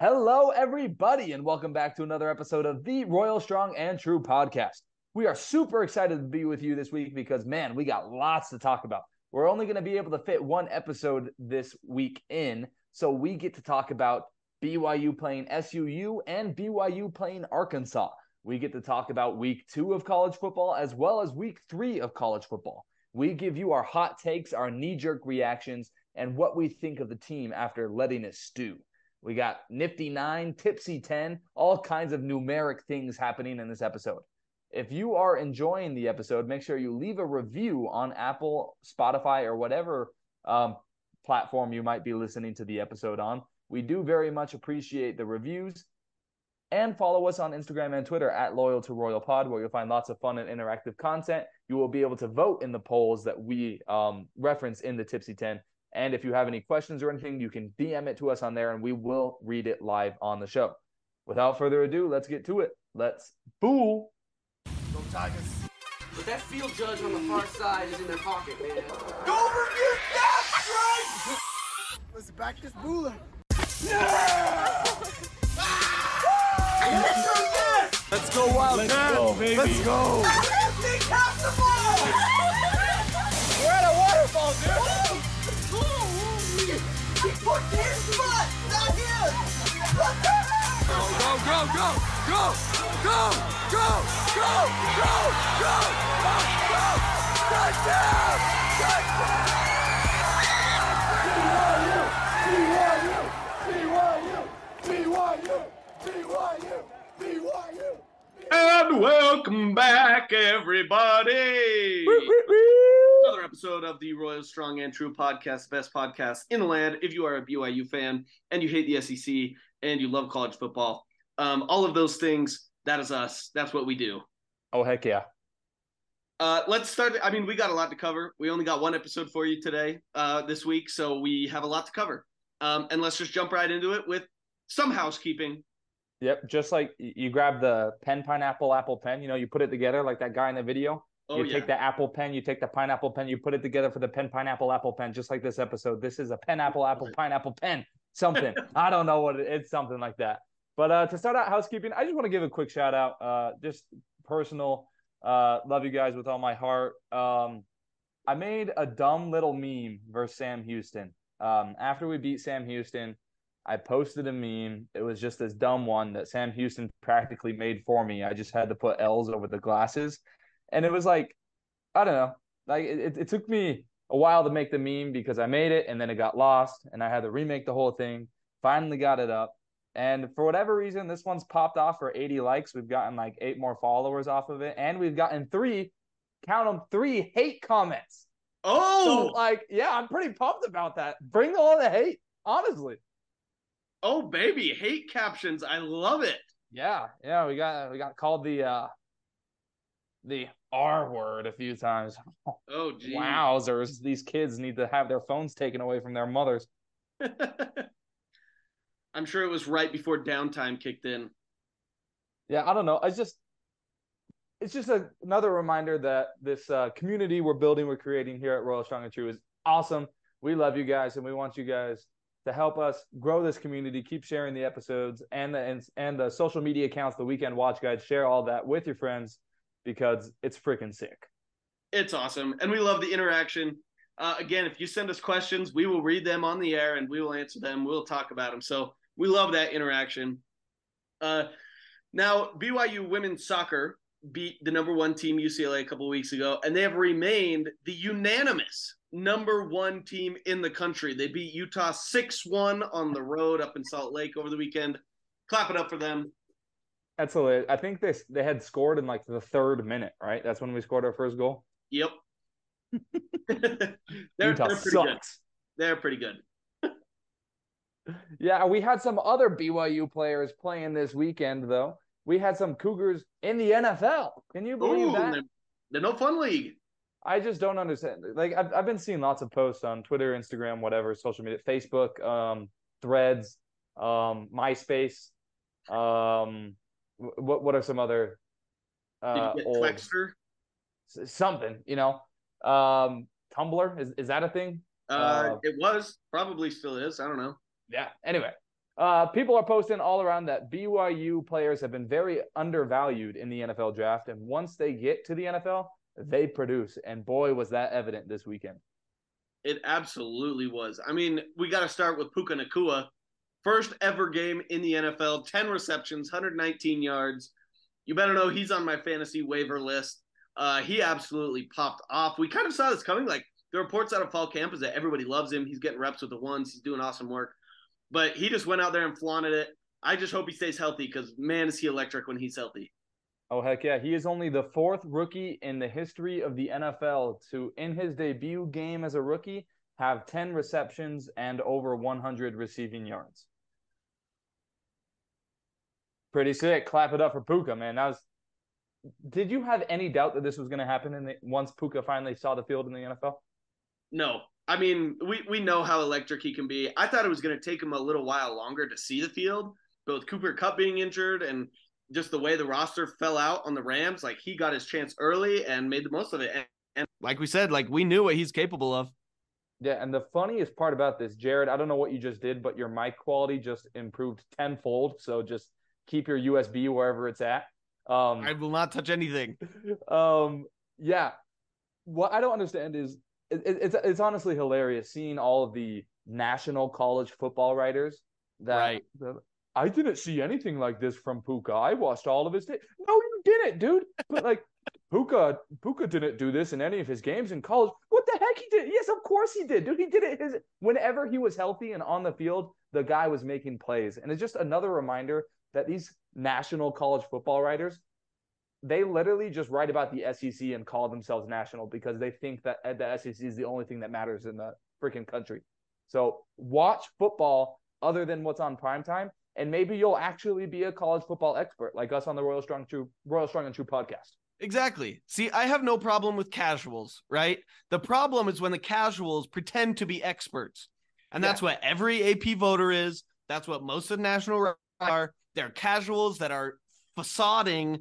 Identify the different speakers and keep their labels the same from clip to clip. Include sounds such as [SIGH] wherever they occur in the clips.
Speaker 1: Hello, everybody, and welcome back to another episode of the Royal Strong and True podcast. We are super excited to be with you this week because, man, we got lots to talk about. We're only going to be able to fit one episode this week in, so we get to talk about BYU playing SUU and BYU playing Arkansas. We get to talk about week two of college football as well as week three of college football. We give you our hot takes, our knee jerk reactions, and what we think of the team after letting it stew. We got nifty nine, tipsy 10, all kinds of numeric things happening in this episode. If you are enjoying the episode, make sure you leave a review on Apple, Spotify, or whatever um, platform you might be listening to the episode on. We do very much appreciate the reviews. And follow us on Instagram and Twitter at Loyal to Royal Pod, where you'll find lots of fun and interactive content. You will be able to vote in the polls that we um, reference in the Tipsy 10 and if you have any questions or anything, you can DM it to us on there and we will read it live on the show. Without further ado, let's get to it. Let's boo.
Speaker 2: Go Tigers.
Speaker 3: But that field judge on the far side is in their pocket, man.
Speaker 2: Go review that strike! Let's back this booler.
Speaker 4: Let's go Wildcat! Let's go, baby.
Speaker 2: Let's go! Empty half the! We're at a waterfall, dude! Put his!
Speaker 4: Go, go, go, go, go, go, go, go, go, go, go, go!
Speaker 5: Welcome back, everybody. Episode of the Royal Strong and True podcast, best podcast in the land. If you are a BYU fan and you hate the SEC and you love college football, um, all of those things, that is us. That's what we do.
Speaker 1: Oh, heck yeah.
Speaker 5: Uh, let's start. I mean, we got a lot to cover. We only got one episode for you today, uh, this week, so we have a lot to cover. Um, and let's just jump right into it with some housekeeping.
Speaker 1: Yep. Just like you grab the pen, pineapple, apple pen, you know, you put it together like that guy in the video.
Speaker 5: Oh,
Speaker 1: you
Speaker 5: yeah.
Speaker 1: take the apple pen, you take the pineapple pen, you put it together for the pen, pineapple, apple pen, just like this episode. This is a pen, apple, apple, pineapple pen, [LAUGHS] something. I don't know what it, it's something like that. But uh, to start out housekeeping, I just want to give a quick shout out, uh, just personal. Uh, love you guys with all my heart. Um, I made a dumb little meme versus Sam Houston. Um, after we beat Sam Houston, I posted a meme. It was just this dumb one that Sam Houston practically made for me. I just had to put L's over the glasses. And it was like, I don't know. Like it, it took me a while to make the meme because I made it and then it got lost and I had to remake the whole thing. Finally got it up. And for whatever reason, this one's popped off for 80 likes. We've gotten like eight more followers off of it. And we've gotten three, count them, three hate comments. So,
Speaker 5: Oh,
Speaker 1: like, yeah, I'm pretty pumped about that. Bring all the hate, honestly.
Speaker 5: oh, baby, hate captions. I love it.
Speaker 1: Yeah, yeah, we got we got called the uh the R word a few times.
Speaker 5: Oh, [LAUGHS] geez.
Speaker 1: Wowzers, these kids need to have their phones taken away from their mothers. [LAUGHS]
Speaker 5: I'm sure it was right before downtime kicked in.
Speaker 1: Yeah, I don't know. It's just it's just a, another reminder that this uh, community we're building, we're creating here at Royal Strong and True is awesome. We love you guys, and we want you guys to help us grow this community. Keep sharing the episodes and the and, and the social media accounts, the Weekend Watch Guide. Share all that with your friends because it's freaking sick.
Speaker 5: It's awesome. And we love the interaction. Uh, again, if you send us questions, we will read them on the air and we will answer them. We'll talk about them. So we love that interaction. Uh, now, BYU women's soccer beat the number one team UCLA a couple weeks ago, and they have remained the unanimous number one team in the country. They beat Utah 6 1 on the road up in Salt Lake over the weekend. Clap it up for them.
Speaker 1: That's hilarious. I think they they had scored in like the third minute, right? That's when we scored our first goal.
Speaker 5: Yep. [LAUGHS] they're, they're pretty good. They're pretty good. [LAUGHS]
Speaker 1: Yeah, we had some other BYU players playing this weekend though. We had some Cougars in the NFL. Can you believe
Speaker 5: Ooh,
Speaker 1: that?
Speaker 5: they're, they're no fun league.
Speaker 1: I just don't understand. Like I've I've been seeing lots of posts on Twitter, Instagram, whatever, social media, Facebook, um, Threads, um, MySpace. Um, what what are some other uh old something, you know? Um, Tumblr is is that a thing?
Speaker 5: Uh,
Speaker 1: Uh,
Speaker 5: it was probably still is. I don't know.
Speaker 1: Yeah. Anyway, Uh, people are posting all around that BYU players have been very undervalued in the NFL draft, and once they get to the NFL, they produce. And boy, was that evident this weekend.
Speaker 6: It absolutely was. I mean, we got to start with Puka Nacua. First ever game in the NFL, 10 receptions, 119 yards. You better know he's on my fantasy waiver list. Uh, he absolutely popped off. We kind of saw this coming. Like the reports out of fall camp is that everybody loves him. He's getting reps with the ones. He's doing awesome work but he just went out there and flaunted it. I just hope he stays healthy because man, is he electric when he's healthy.
Speaker 1: Oh heck yeah, he is only the fourth rookie in the history of the NFL to, in his debut game as a rookie, have ten receptions and over 100 receiving yards. Pretty sick. Clap it up for Puka, man. That was. Did you have any doubt that this was going to happen in the, once Puka finally saw the field in the NFL?
Speaker 6: No, I mean, we, we know how electric he can be. I thought it was going to take him a little while longer to see the field, but with Cooper Kupp being injured and just the way the roster fell out on the Rams, like he got his chance early and made the most of it. And, and
Speaker 5: like we said, like we knew what he's capable of.
Speaker 1: Yeah, and the funniest part about this, Jared, I don't know what you just did, but your mic quality just improved tenfold. So just keep your USB wherever it's at.
Speaker 5: Um, I will not touch anything. [LAUGHS]
Speaker 1: Um, yeah. What I don't understand is it, it's it's honestly hilarious seeing all of the national college football writers that right. I didn't see anything like this from Puka. I watched all of his. No, you didn't, dude. But like [LAUGHS] Puka, Puka didn't do this in any of his games in college. What the heck he did? Yes, of course he did, dude. He did it his whenever he was healthy and on the field. The guy was making plays, and it's just another reminder that these national college football writers they literally just write about the SEC and call themselves national because they think that uh, the SEC is the only thing that matters in the freaking country. So watch football other than what's on prime time, and maybe you'll actually be a college football expert like us on the Royal Strong True Royal Strong and True podcast.
Speaker 5: Exactly. See, I have no problem with casuals, right? The problem is when the casuals pretend to be experts. And that's what every AP voter is. That's what most of the national are. They're casuals that are facading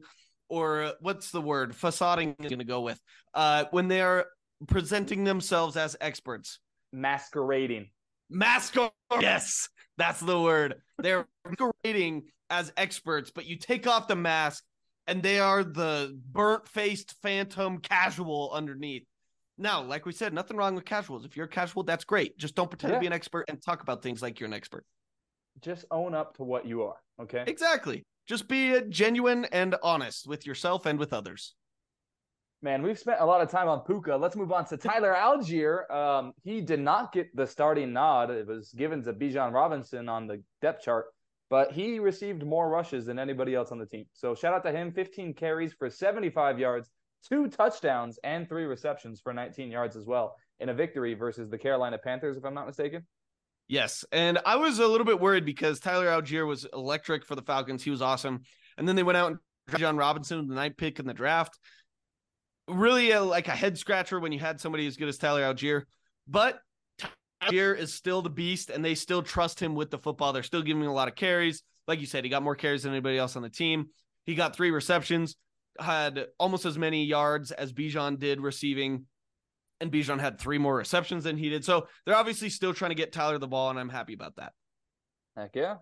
Speaker 5: or what's the word? Facading is going to go with uh when they're presenting themselves as experts.
Speaker 1: Masquerading.
Speaker 5: Masquerade yes that's the word. They're masquerading as experts but you take off the mask and they are the burnt faced phantom casual underneath. Now like we said nothing wrong with casuals. If you're a casual that's great. Just don't pretend yeah. to be an expert and talk about things like you're an expert
Speaker 1: just own up to what you are okay
Speaker 5: exactly just be genuine and honest with yourself and with others.
Speaker 1: Man, we've spent a lot of time on Puka. Let's move on to Tyler Allgeier. Um, he did not get the starting nod. It was given to Bijan Robinson on the depth chart, but he received more rushes than anybody else on the team. So shout out to him. 15 carries for 75 yards, two touchdowns, and three receptions for 19 yards as well in a victory versus the Carolina Panthers, if I'm not mistaken.
Speaker 5: Yes. And I was a little bit worried because Tyler Allgeier was electric for the Falcons. He was awesome. And then they went out and Bijan Robinson, the ninth pick in the draft. Really a, like a head scratcher when you had somebody as good as Tyler Allgeier. But Allgeier is still the beast and they still trust him with the football. They're still giving him a lot of carries. Like you said, he got more carries than anybody else on the team. He got three receptions, had almost as many yards as Bijan did receiving and Bijan had three more receptions than he did. So they're obviously still trying to get Tyler the ball, and I'm happy about that.
Speaker 1: Heck yeah.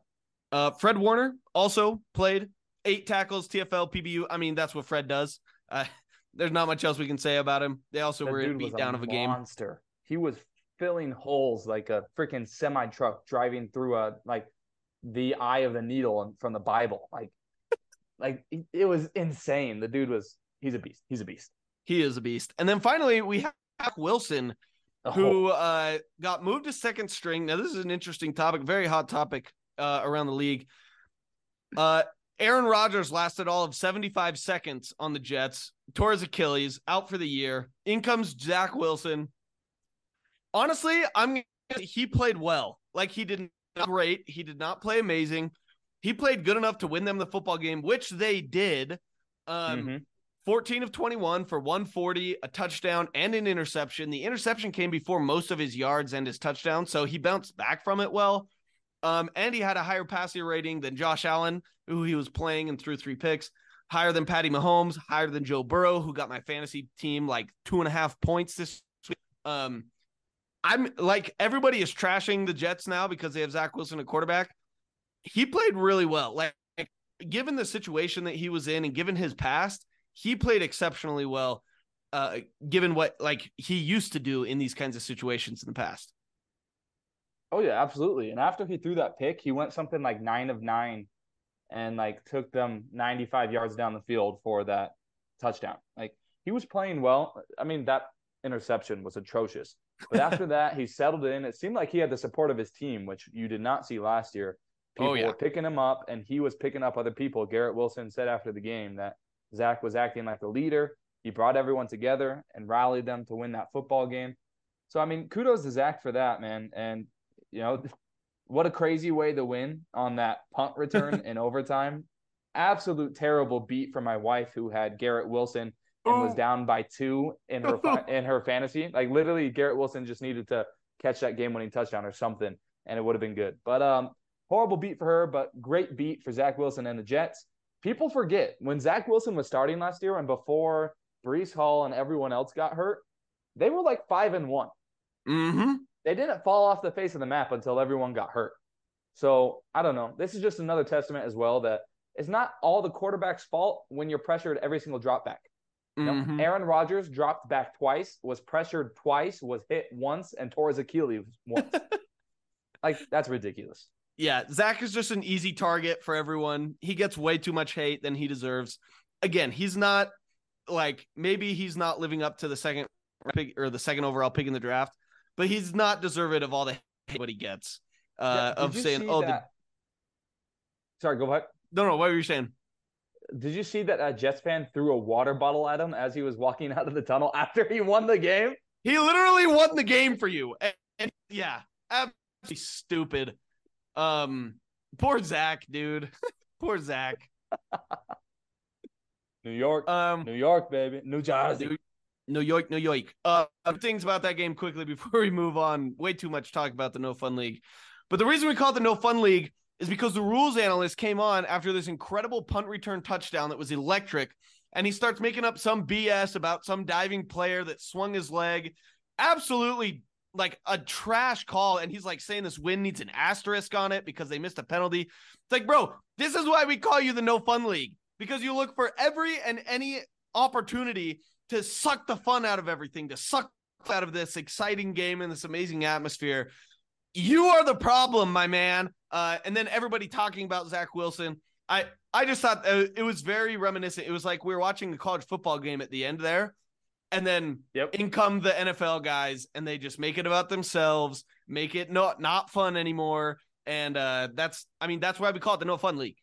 Speaker 5: Uh, Fred Warner also played eight tackles, TFL, PBU. I mean, that's what Fred does. Uh, [LAUGHS] there's not much else we can say about him. They also that were in beat down of a game.
Speaker 1: Monster. He was filling holes like a freaking semi truck driving through a like the eye of the needle from the Bible. Like, [LAUGHS] like it was insane. The dude was he's a beast. He's a beast.
Speaker 5: He is a beast. And then finally, we Wilson, oh. who uh, got moved to second string. Now, this is an interesting topic, very hot topic uh, around the league. Uh, Aaron Rodgers lasted all of 75 seconds on the Jets, tore his Achilles, out for the year. In comes Zach Wilson. Honestly, I'm he played well. Like he did not great. He did not play amazing. He played good enough to win them the football game, which they did. Um, mm-hmm. 14 of 21 for 140, a touchdown, and an interception. The interception came before most of his yards and his touchdown, so he bounced back from it well. Um, and he had a higher passing rating than Josh Allen, who he was playing and threw three picks, higher than Patty Mahomes, higher than Joe Burrow, who got my fantasy team like two and a half points this week. Um, I'm like everybody is trashing the Jets now because they have Zach Wilson at quarterback. he played really well. Like, given the situation that he was in and given his past, he played exceptionally well. Uh, given what like he used to do in these kinds of situations in the past.
Speaker 1: Oh yeah, absolutely. And after he threw that pick, he went something like nine of nine, and like took them 95 yards down the field for that touchdown. Like he was playing well. I mean that interception was atrocious, but [LAUGHS] after that he settled in. It seemed like he had the support of his team, which you did not see last year. People
Speaker 5: Oh, yeah.
Speaker 1: were picking him up, and he was picking up other people. Garrett Wilson said after the game that Zach was acting like a leader. He brought everyone together and rallied them to win that football game. So I mean, kudos to Zach for that, man. And you know, [LAUGHS] what a crazy way to win on that punt return [LAUGHS] in overtime. Absolute terrible beat for my wife who had Garrett Wilson and was down by two in her [LAUGHS] in her fantasy. Like literally, Garrett Wilson just needed to catch that game-winning touchdown or something, and it would have been good. But um, horrible beat for her, but great beat for Zach Wilson and the Jets. People forget when Zach Wilson was starting last year and before Breece Hall and everyone else got hurt, they were like five and one
Speaker 5: Mm-hmm.
Speaker 1: they didn't fall off the face of the map until everyone got hurt. So I don't know. This is just another testament as well that it's not all the quarterback's fault when you're pressured every single drop back. Know,
Speaker 5: Mhm.
Speaker 1: Aaron Rodgers dropped back twice, was pressured twice, was hit once, and tore his Achilles once. [LAUGHS] like that's ridiculous.
Speaker 5: Yeah, Zach is just an easy target for everyone. He gets way too much hate than he deserves. Again, he's not like maybe he's not living up to the second pick or the second overall pick in the draft, but he's not deserving of all the hate what he gets. Uh,
Speaker 1: Yeah,
Speaker 5: of saying, "Oh, the,
Speaker 1: sorry, go back.
Speaker 5: no, no, what were you saying?"
Speaker 1: Did you see that a Jets fan threw a water bottle at him as he was walking [LAUGHS] out of the tunnel after he won the game?
Speaker 5: He literally won the game for you. And, and yeah, absolutely stupid. Um, poor Zach, dude. [LAUGHS] poor Zach.
Speaker 1: New York,
Speaker 5: Um,
Speaker 1: New York, baby, New Jersey.
Speaker 5: New, New York, New York. Uh, things about that game quickly before [LAUGHS] we move on. Way too much talk about the No Fun League. But the reason we call it the No Fun League is because the rules analyst came on after this incredible punt return touchdown that was electric. And he starts making up some BS about some diving player that swung his leg. Absolutely like a trash call. And he's like saying this win needs an asterisk on it because they missed a penalty. It's like, bro, this is why we call you the No Fun League because you look for every and any opportunity to suck the fun out of everything, to suck out of this exciting game and this amazing atmosphere. You are the problem, my man. Uh, and then everybody talking about Zach Wilson. I I just thought uh, it was very reminiscent. It was like we were watching a college football game at the end there, and then
Speaker 1: Yep.
Speaker 5: in come the NFL guys, and they just make it about themselves, make it not not fun anymore. And uh, that's I mean that's why we call it the No Fun League.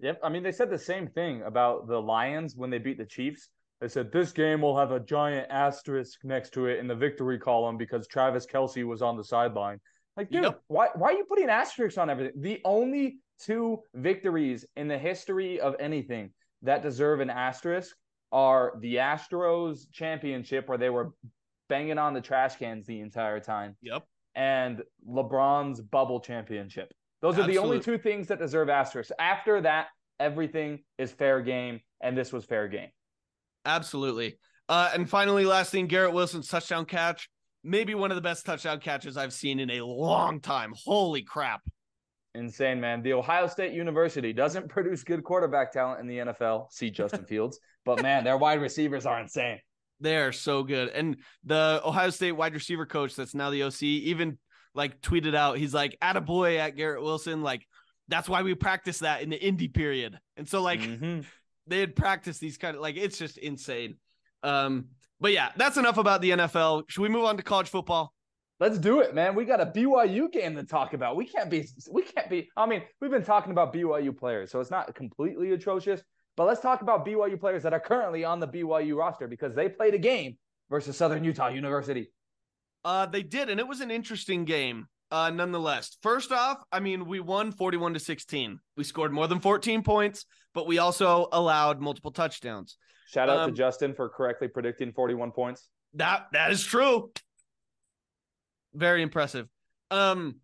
Speaker 1: Yep. I mean, they said the same thing about the Lions when they beat the Chiefs. They said this game will have a giant asterisk next to it in the victory column because Travis Kelce was on the sideline. Like, dude,
Speaker 5: Yep.
Speaker 1: why why are you putting asterisks on everything? The only two victories in the history of anything that deserve an asterisk are the Astros championship where they were banging on the trash cans the entire time
Speaker 5: Yep.
Speaker 1: and LeBron's bubble championship. Those are the only two things that deserve asterisks. After that, everything is fair game, and this was fair game.
Speaker 5: Absolutely. Uh, and finally, last thing, Garrett Wilson's touchdown catch. Maybe one of the best touchdown catches I've seen in a long time. Holy crap.
Speaker 1: Insane, man. The Ohio State University doesn't [LAUGHS] produce good quarterback talent in the NFL. See Justin Fields. But man, their wide receivers are insane.
Speaker 5: They are so good. And the Ohio State wide receiver coach that's now the OC even like tweeted out, he's like, attaboy at Garrett Wilson. Like, that's why we practice that in the indie period. And so, like,
Speaker 1: Mhm. [LAUGHS]
Speaker 5: they had practiced these kind of like it's just insane. Um, but yeah, that's enough about the NFL. Should we move on to college football?
Speaker 1: Let's do it, man. We got a BYU game to talk about. We can't be we can't be I mean, we've been talking about BYU players, so it's not completely atrocious, but let's talk about BYU players that are currently on the BYU roster because they played a game versus Southern Utah University.
Speaker 5: Uh, they did, and it was an interesting game. Uh, nonetheless, first off, I mean, we won 41 to 16. We scored more than 14 points, but we also allowed multiple touchdowns.
Speaker 1: Shout out
Speaker 5: Um,
Speaker 1: to Justin for correctly predicting 41 points.
Speaker 5: That that is true. Very impressive. Um,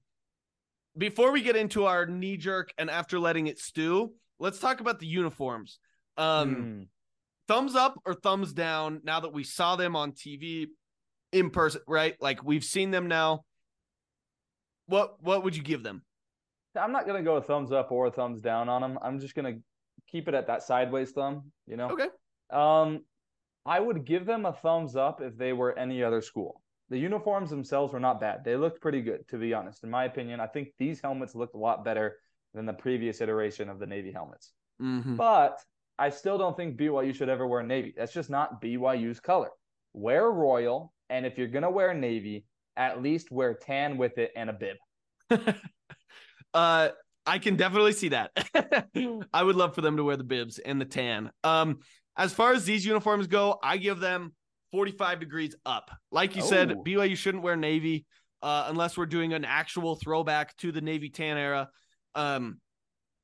Speaker 5: before we get into our knee jerk and after letting it stew, let's talk about the uniforms. Um,
Speaker 1: Hmm.
Speaker 5: thumbs up or thumbs down now that we saw them on TV in person, right? Like we've seen them now. What what would you give them?
Speaker 1: I'm not gonna go a thumbs up or a thumbs down on them. I'm just gonna keep it at that sideways thumb. You know.
Speaker 5: Okay.
Speaker 1: Um, I would give them a thumbs up if they were any other school. The uniforms themselves were not bad. They looked pretty good, to be honest. In my opinion, I think these helmets looked a lot better than the previous iteration of the Navy helmets.
Speaker 5: Mhm.
Speaker 1: But I still don't think BYU should ever wear Navy. That's just not BYU's color. Wear Royal, and if you're gonna wear Navy, at least wear tan with it and a bib. [LAUGHS]
Speaker 5: uh, I can definitely see that. [LAUGHS] I would love for them to wear the bibs and the tan. Um, as far as these uniforms go, I give them 45 degrees up. Like you said,
Speaker 1: Oh.
Speaker 5: BYU shouldn't wear navy uh, unless we're doing an actual throwback to the navy tan era. Um,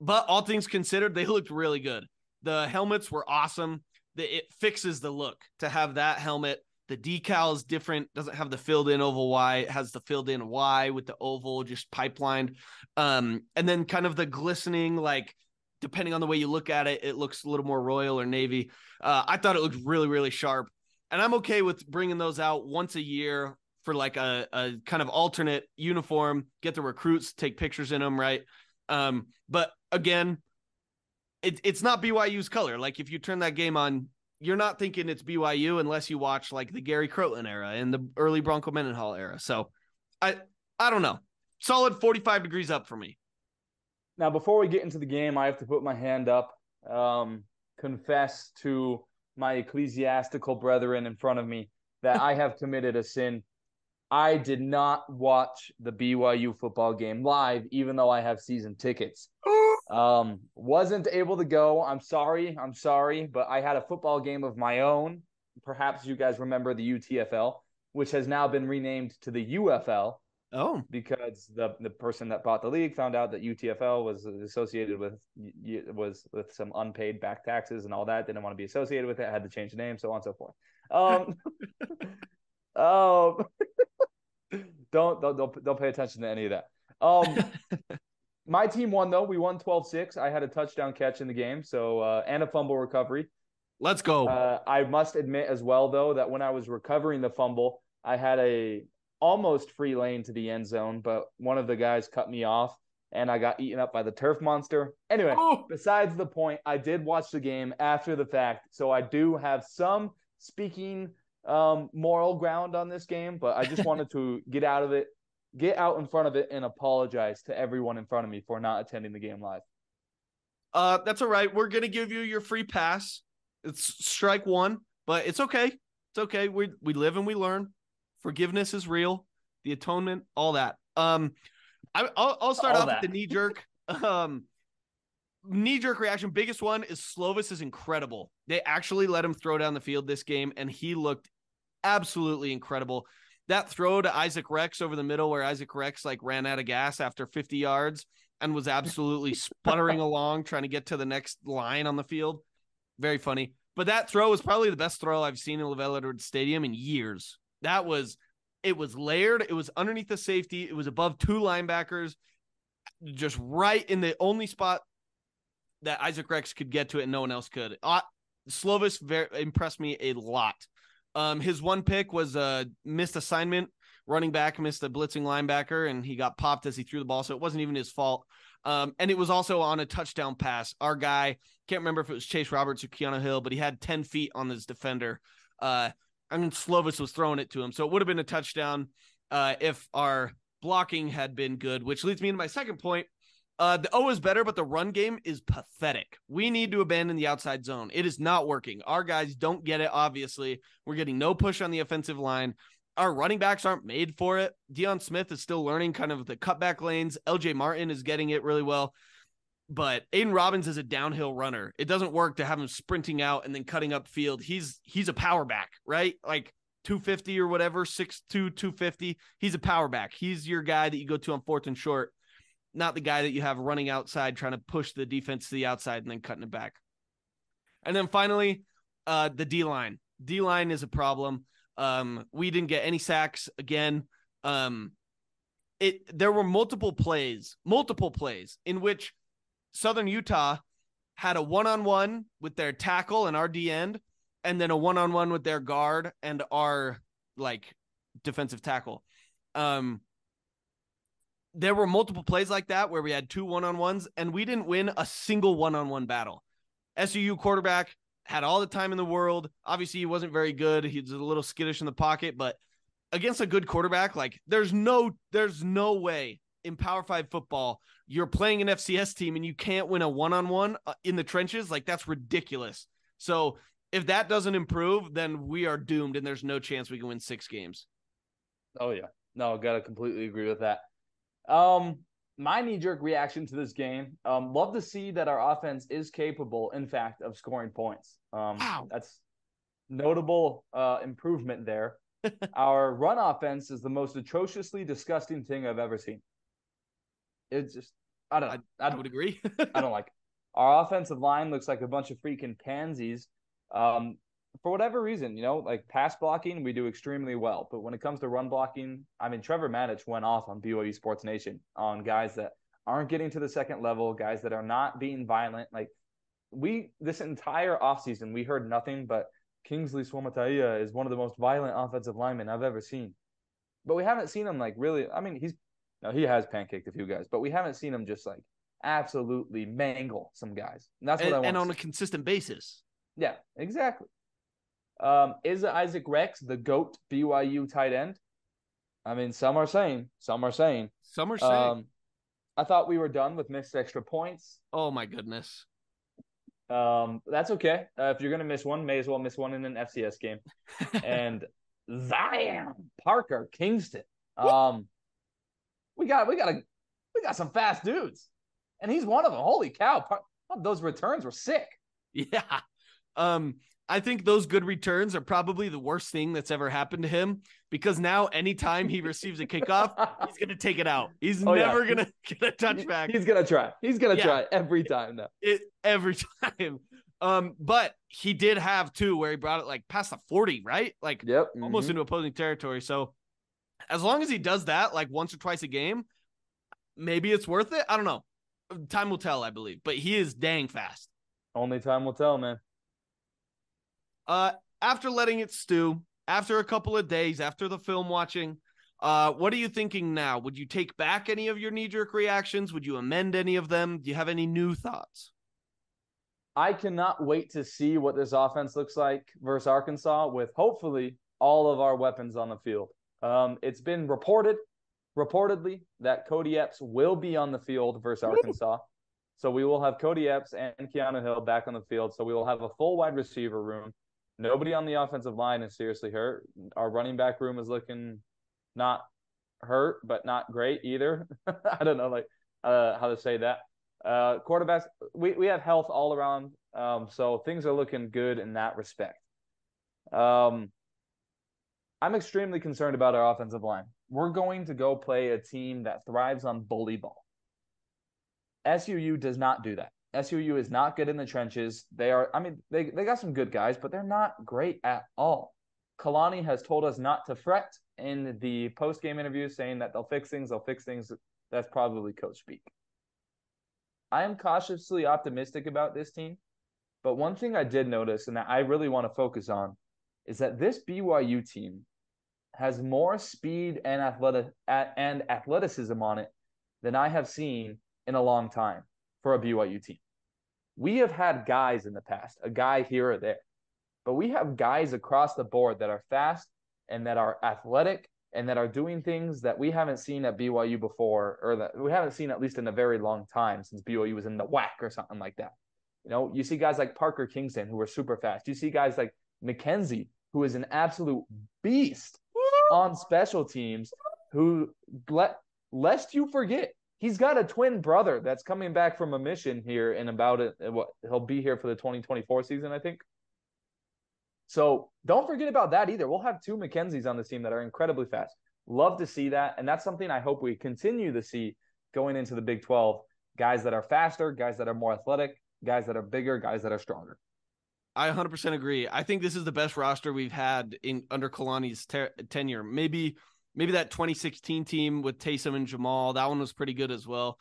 Speaker 5: but all things considered, they looked really good. The helmets were awesome. The, it fixes the look to have that helmet. The decal is different, doesn't have the filled in oval Y, it has the filled in Y with the oval just pipelined. Um, and then kind of the glistening, like depending on the way you look at it, it looks a little more royal or navy. Uh, I thought it looked really, really sharp. And I'm okay with bringing those out once a year for like a, a kind of alternate uniform, get the recruits, take pictures in them, right? Um, but again, it, it's not BYU's color. Like if you turn that game on, you're not thinking it's BYU unless you watch like the Gary Crowton era and the early Bronco Mendenhall era. So I I don't know. Solid 45 degrees up for me.
Speaker 1: Now, before we get into the game, I have to put my hand up, um, confess to my ecclesiastical brethren in front of me that I have committed a sin. I did not watch the BYU football game live, even though I have season tickets. [GASPS] Um, wasn't able to go. I'm sorry. I'm sorry, but I had a football game of my own. Perhaps you guys remember the UTFL, which has now been renamed to the UFL
Speaker 5: Oh,
Speaker 1: because the the person that bought the league found out that UTFL was associated with was with some unpaid back taxes and all that. Didn't want to be associated with it. Had to change the name, so on and so forth. Um, [LAUGHS] um, [LAUGHS] [LAUGHS] don't don't don't don't pay attention to any of that. Um, [LAUGHS] my team won though. We won 12-6. I had a touchdown catch in the game, so uh, and a fumble recovery.
Speaker 5: let's go.
Speaker 1: Uh, I must admit as well, though, that when I was recovering the fumble, I had a almost free lane to the end zone, but one of the guys cut me off, and I got eaten up by the turf monster. Anyway,
Speaker 5: oh,
Speaker 1: besides the point, I did watch the game after the fact, so I do have some speaking um, moral ground on this game, but I just [LAUGHS] wanted to get out of it, get out in front of it, and apologize to everyone in front of me for not attending the game live.
Speaker 5: uh, that's all right. We're gonna give you your free pass. It's strike one, but it's okay. It's okay. We we live and we learn. Forgiveness is real. The atonement, all that. Um, I, I'll I'll start
Speaker 1: All
Speaker 5: off
Speaker 1: that.
Speaker 5: with the knee jerk. [LAUGHS] um, knee jerk reaction. Biggest one is Slovis is incredible. They actually let him throw down the field this game, and he looked absolutely incredible. That throw to Isaac Rex over the middle, where Isaac Rex like ran out of gas after 50 yards and was absolutely [LAUGHS] sputtering along trying to get to the next line on the field. Very funny. But that throw was probably the best throw I've seen in LaVell Edwards Stadium in years. That was it was layered, it was underneath the safety, it was above two linebackers, just right in the only spot that Isaac Rex could get to it and no one else could. Uh, Slovis very impressed me a lot. Um, his one pick was a missed assignment. Running back missed a blitzing linebacker, and he got popped as he threw the ball, so it wasn't even his fault. Um, and it was also on a touchdown pass. Our guy can't remember if it was Chase Roberts or Keanu Hill, but he had ten feet on his defender. Uh, I mean, Slovis was throwing it to him, so it would have been a touchdown uh, if our blocking had been good. Which leads me into my second point. Uh, the O is better, but the run game is pathetic. We need to abandon the outside zone. It is not working. Our guys don't get it. Obviously, we're getting no push on the offensive line. Our running backs aren't made for it. Deion Smith is still learning kind of the cutback lanes. LJ Martin is getting it really well. But Aidan Robbins is a downhill runner. It doesn't work to have him sprinting out and then cutting up field. He's he's a power back, right? Like 250 or whatever, 6'2, 250. He's a power back. He's your guy that you go to on fourth and short, not the guy that you have running outside trying to push the defense to the outside and then cutting it back. And then finally, uh, the D line. D line is a problem. Um, we didn't get any sacks again. Um, it there were multiple plays, multiple plays in which Southern Utah had a one-on-one with their tackle and our D end, and then a one-on-one with their guard and our like defensive tackle. Um, there were multiple plays like that where we had two one on ones and we didn't win a single one on one battle. SUU quarterback had all the time in the world. Obviously, he wasn't very good. He was a little skittish in the pocket, but against a good quarterback, like there's no there's no way in Power 5 football you're playing an FCS team and you can't win a one-on-one uh, in the trenches. Like that's ridiculous. So, if that doesn't improve, then we are doomed and there's no chance we can win 6 games.
Speaker 1: Oh yeah. No, I got to completely agree with that. Um my knee jerk reaction to this game. Um, love to see that our offense is capable, in fact, of scoring points. Um,
Speaker 5: wow.
Speaker 1: That's notable uh, improvement there. [LAUGHS] our run offense is the most atrociously disgusting thing I've ever seen. It's just, I don't know.
Speaker 5: I, I, I would agree. [LAUGHS]
Speaker 1: I don't like. It. Our offensive line looks like a bunch of freaking pansies. Um, for whatever reason, you know, like pass blocking, we do extremely well. But when it comes to run blocking, I mean, Trevor Matich went off on BYU Sports Nation on guys that aren't getting to the second level, guys that are not being violent. Like we, this entire offseason, we heard nothing but Kingsley Suamataia is one of the most violent offensive linemen I've ever seen. But we haven't seen him like really. I mean, he's no, he has pancaked a few guys, but we haven't seen him just like absolutely mangle some guys. And that's what
Speaker 5: and,
Speaker 1: I want.
Speaker 5: And on a consistent basis.
Speaker 1: Yeah, exactly. Um, is Isaac Rex the GOAT BYU tight end? I mean, some are saying, some are saying.
Speaker 5: Some are saying. Um,
Speaker 1: I thought we were done with missed extra points.
Speaker 5: Oh my goodness.
Speaker 1: Um, that's okay. Uh, if you're gonna miss one, may as well miss one in an FCS game. [LAUGHS] and Zion Parker Kingston. Um, we got we got a we got some fast dudes, and he's one of them. Holy cow! Those returns were sick. [LAUGHS]
Speaker 5: Yeah. Um, I think those good returns are probably the worst thing that's ever happened to him because now anytime he receives a kickoff, he's gonna take it out. He's oh, never yeah. gonna [LAUGHS] get a touchback.
Speaker 1: He's gonna try. He's gonna yeah. try every time now.
Speaker 5: It every [LAUGHS] time. Um, but he did have two where he brought it like past the 40, right? Like
Speaker 1: yep.
Speaker 5: almost
Speaker 1: mm-hmm.
Speaker 5: into opposing territory. So as long as he does that like once or twice a game, maybe it's worth it. I don't know. Time will tell, I believe. But he is dang fast.
Speaker 1: Only time will tell, man.
Speaker 5: Uh, after letting it stew, after a couple of days, after the film watching, uh, what are you thinking now? Would you take back any of your knee jerk reactions? Would you amend any of them? Do you have any new thoughts?
Speaker 1: I cannot wait to see what this offense looks like versus Arkansas with hopefully all of our weapons on the field. Um, it's been reported, reportedly, that Cody Epps will be on the field versus Arkansas. So we will have Cody Epps and Keanu Hill back on the field. So we will have a full wide receiver room. Nobody on the offensive line is seriously hurt. Our running back room is looking not hurt, but not great either. [LAUGHS] I don't know like uh, how to say that. Uh, quarterbacks, we, we have health all around. Um, so things are looking good in that respect. Um, I'm extremely concerned about our offensive line. We're going to go play a team that thrives on bully ball. SUU does not do that. SUU is not good in the trenches. They are, I mean, they, they got some good guys, but they're not great at all. Kalani has told us not to fret in the post game interview, saying that they'll fix things, they'll fix things. That's probably coach speak. I am cautiously optimistic about this team, but one thing I did notice and that I really want to focus on is that this BYU team has more speed and athletic and athleticism on it than I have seen in a long time for a BYU team we have had guys in the past, a guy here or there, but we have guys across the board that are fast and that are athletic and that are doing things that we haven't seen at BYU before, or that we haven't seen at least in a very long time since BYU was in the WAC or something like that. You know, you see guys like Parker Kingston who are super fast. You see guys like McKenzie who is an absolute beast on special teams. Who let lest you forget he's got a twin brother that's coming back from a mission here in about it. What he'll be here for the 2024 season, I think. So don't forget about that either. We'll have two McKenzies on the team that are incredibly fast. Love to see that, and that's something I hope we continue to see going into the Big 12. Guys that are faster, guys that are more athletic, guys that are bigger, guys that are stronger.
Speaker 5: I 100% agree. I think this is the best roster we've had in under Kalani's ter- tenure. Maybe maybe that 2016 team with Taysom and Jamaal, that one was pretty good as well.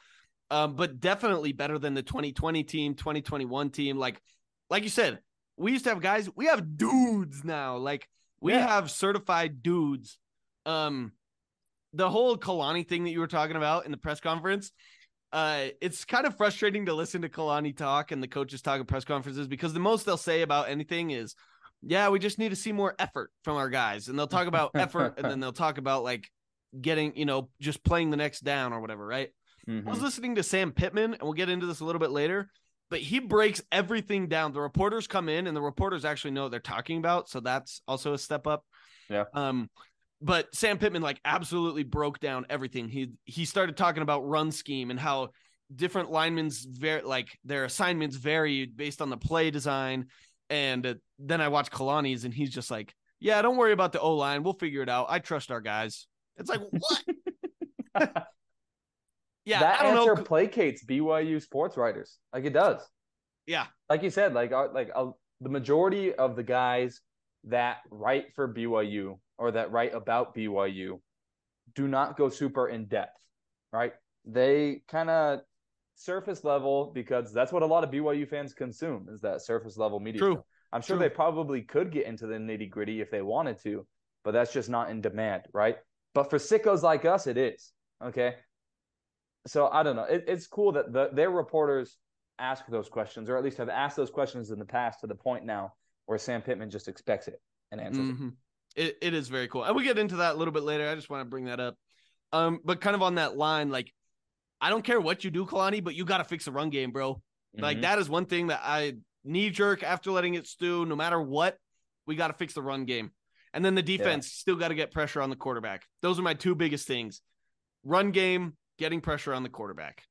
Speaker 5: Um, but definitely better than the 2020 team, 2021 team. Like, like you said, we used to have guys, we have dudes now. Like we yeah. have certified dudes. Um, the whole Kalani thing that you were talking about in the press conference, uh, it's kind of frustrating to listen to Kalani talk and the coaches talk at press conferences because the most they'll say about anything is, yeah, we just need to see more effort from our guys. And they'll talk about effort and then [LAUGHS] they'll talk about like getting, you know, just playing the next down or whatever, right?
Speaker 1: Mhm.
Speaker 5: I was listening to Sam Pittman, and we'll get into this a little bit later, but he breaks everything down. The reporters come in, and the reporters actually know what they're talking about, so that's also a step up.
Speaker 1: Yeah.
Speaker 5: Um, but Sam Pittman like absolutely broke down everything. He he started talking about run scheme and how different linemen's very like their assignments varied based on the play design. And uh, then I watch Kalani's, and he's just like, "Yeah, don't worry about the O line. We'll figure it out. I trust our guys." It's like what? [LAUGHS] yeah,
Speaker 1: that
Speaker 5: I don't
Speaker 1: answer
Speaker 5: know.
Speaker 1: placates BYU sports writers. Like it does.
Speaker 5: Yeah.
Speaker 1: Like you said, like uh, like uh, the majority of the guys that write for BYU or that write about BYU do not go super in depth, right? They kind of surface level because that's what a lot of BYU fans consume is that surface level media.
Speaker 5: True.
Speaker 1: stuff. I'm sure
Speaker 5: True.
Speaker 1: they probably could get into the nitty gritty if they wanted to, but that's just not in demand, right? But for sickos like us, it is. Okay. So I don't know. It, it's cool that the, their reporters ask those questions, or at least have asked those questions in the past to the point now where Sam Pittman just expects it and answers it.
Speaker 5: Mhm. It it is very cool. And we get into that a little bit later. I just want to bring that up. Um, but kind of on that line, like I don't care what you do, Kalani, but you got to fix the run game, bro. Like
Speaker 1: Mhm.
Speaker 5: that is one thing that I knee jerk after letting it stew. No matter what, we got to fix the run game, and then the defense still got to get pressure on the quarterback. Those are my two biggest things: run game, getting pressure on the quarterback.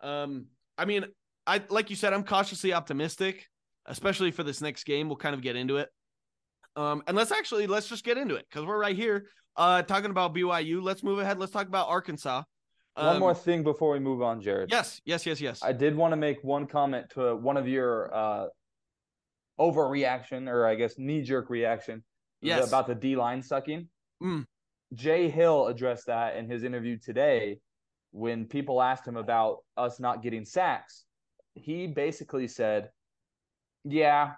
Speaker 5: Um, I mean, I like you said, I'm cautiously optimistic, especially for this next game. We'll kind of get into it. Um, and let's actually let's just get into it because we're right here uh talking about BYU. Let's move ahead. Let's talk about Arkansas.
Speaker 1: One
Speaker 5: Um,
Speaker 1: more thing before we move on, Jared.
Speaker 5: Yes, yes, yes, yes.
Speaker 1: I did want to make one comment to one of your uh, overreaction, or I guess knee jerk reaction,
Speaker 5: Yes.
Speaker 1: about the D line sucking.
Speaker 5: Mm.
Speaker 1: Jay Hill addressed that in his interview today when people asked him about us not getting sacks. He basically said, "Yeah,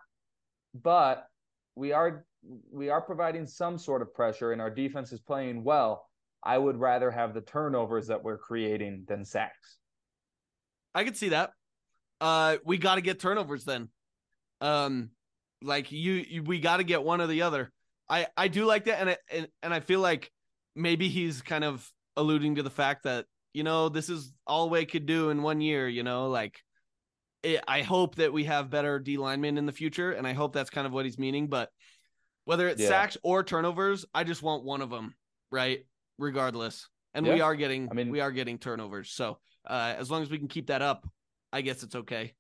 Speaker 1: but we are we are providing some sort of pressure, and our defense is playing well. I would rather have the turnovers that we're creating than sacks."
Speaker 5: I could see that. Uh, we got to get turnovers then. Um, like you, you we got to get one or the other. I I do like that, and I, and and I feel like maybe he's kind of alluding to the fact that you know this is all we could do in one year. You know, like it, I hope that we have better D linemen in the future, and I hope that's kind of what he's meaning. But whether it's
Speaker 1: Yeah.
Speaker 5: sacks or turnovers, I just want one of them, right? Regardless, and we are getting,
Speaker 1: I mean-
Speaker 5: we are getting turnovers. So uh, as long as we can keep that up, I guess it's okay.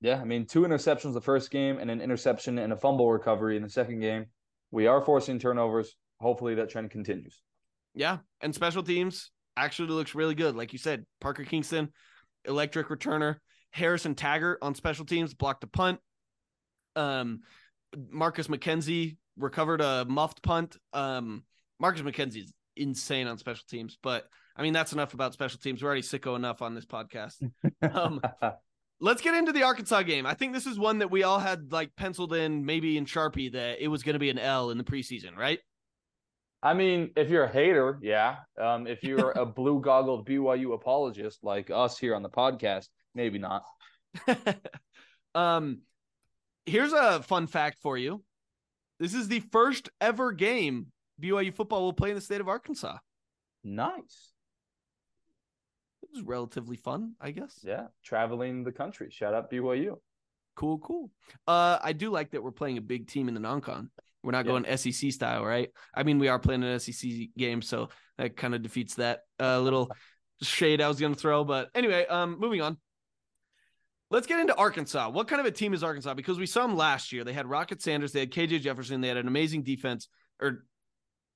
Speaker 1: Yeah, I mean, two interceptions the first game and an interception and a fumble recovery in the second game. We are forcing turnovers. Hopefully that trend continues.
Speaker 5: Yeah, and special teams actually looks really good. Like you said, Parker Kingston, electric returner, Harrison Taggart on special teams blocked a punt. Um, Marcus McKenzie recovered a muffed punt. Um, Marcus McKenzie is insane on special teams, but I mean that's enough about special teams. We're already sicko enough on this podcast. Um, [LAUGHS] let's get into the Arkansas game. I think this is one that we all had like penciled in, maybe in Sharpie, that it was going to be an L in the preseason, right?
Speaker 1: I mean, if you're a hater, yeah. Um, if you're a blue goggled BYU apologist like us here on the podcast, maybe not. [LAUGHS]
Speaker 5: um, here's a fun fact for you. This is the first ever game BYU football will play in the state of Arkansas.
Speaker 1: Nice.
Speaker 5: It was relatively fun, I guess.
Speaker 1: Yeah. Traveling the country. Shout out BYU.
Speaker 5: Cool, cool. Uh, I do like that we're playing a big team in the non-con. We're not
Speaker 1: Yeah.
Speaker 5: going SEC style, right? I mean, we are playing an SEC game, so that kind of defeats that uh, little shade I was going to throw. But anyway, um, moving on. Let's get into Arkansas. What kind of a team is Arkansas? Because we saw them last year. They had Rocket Sanders, they had KJ Jefferson, they had an amazing defense or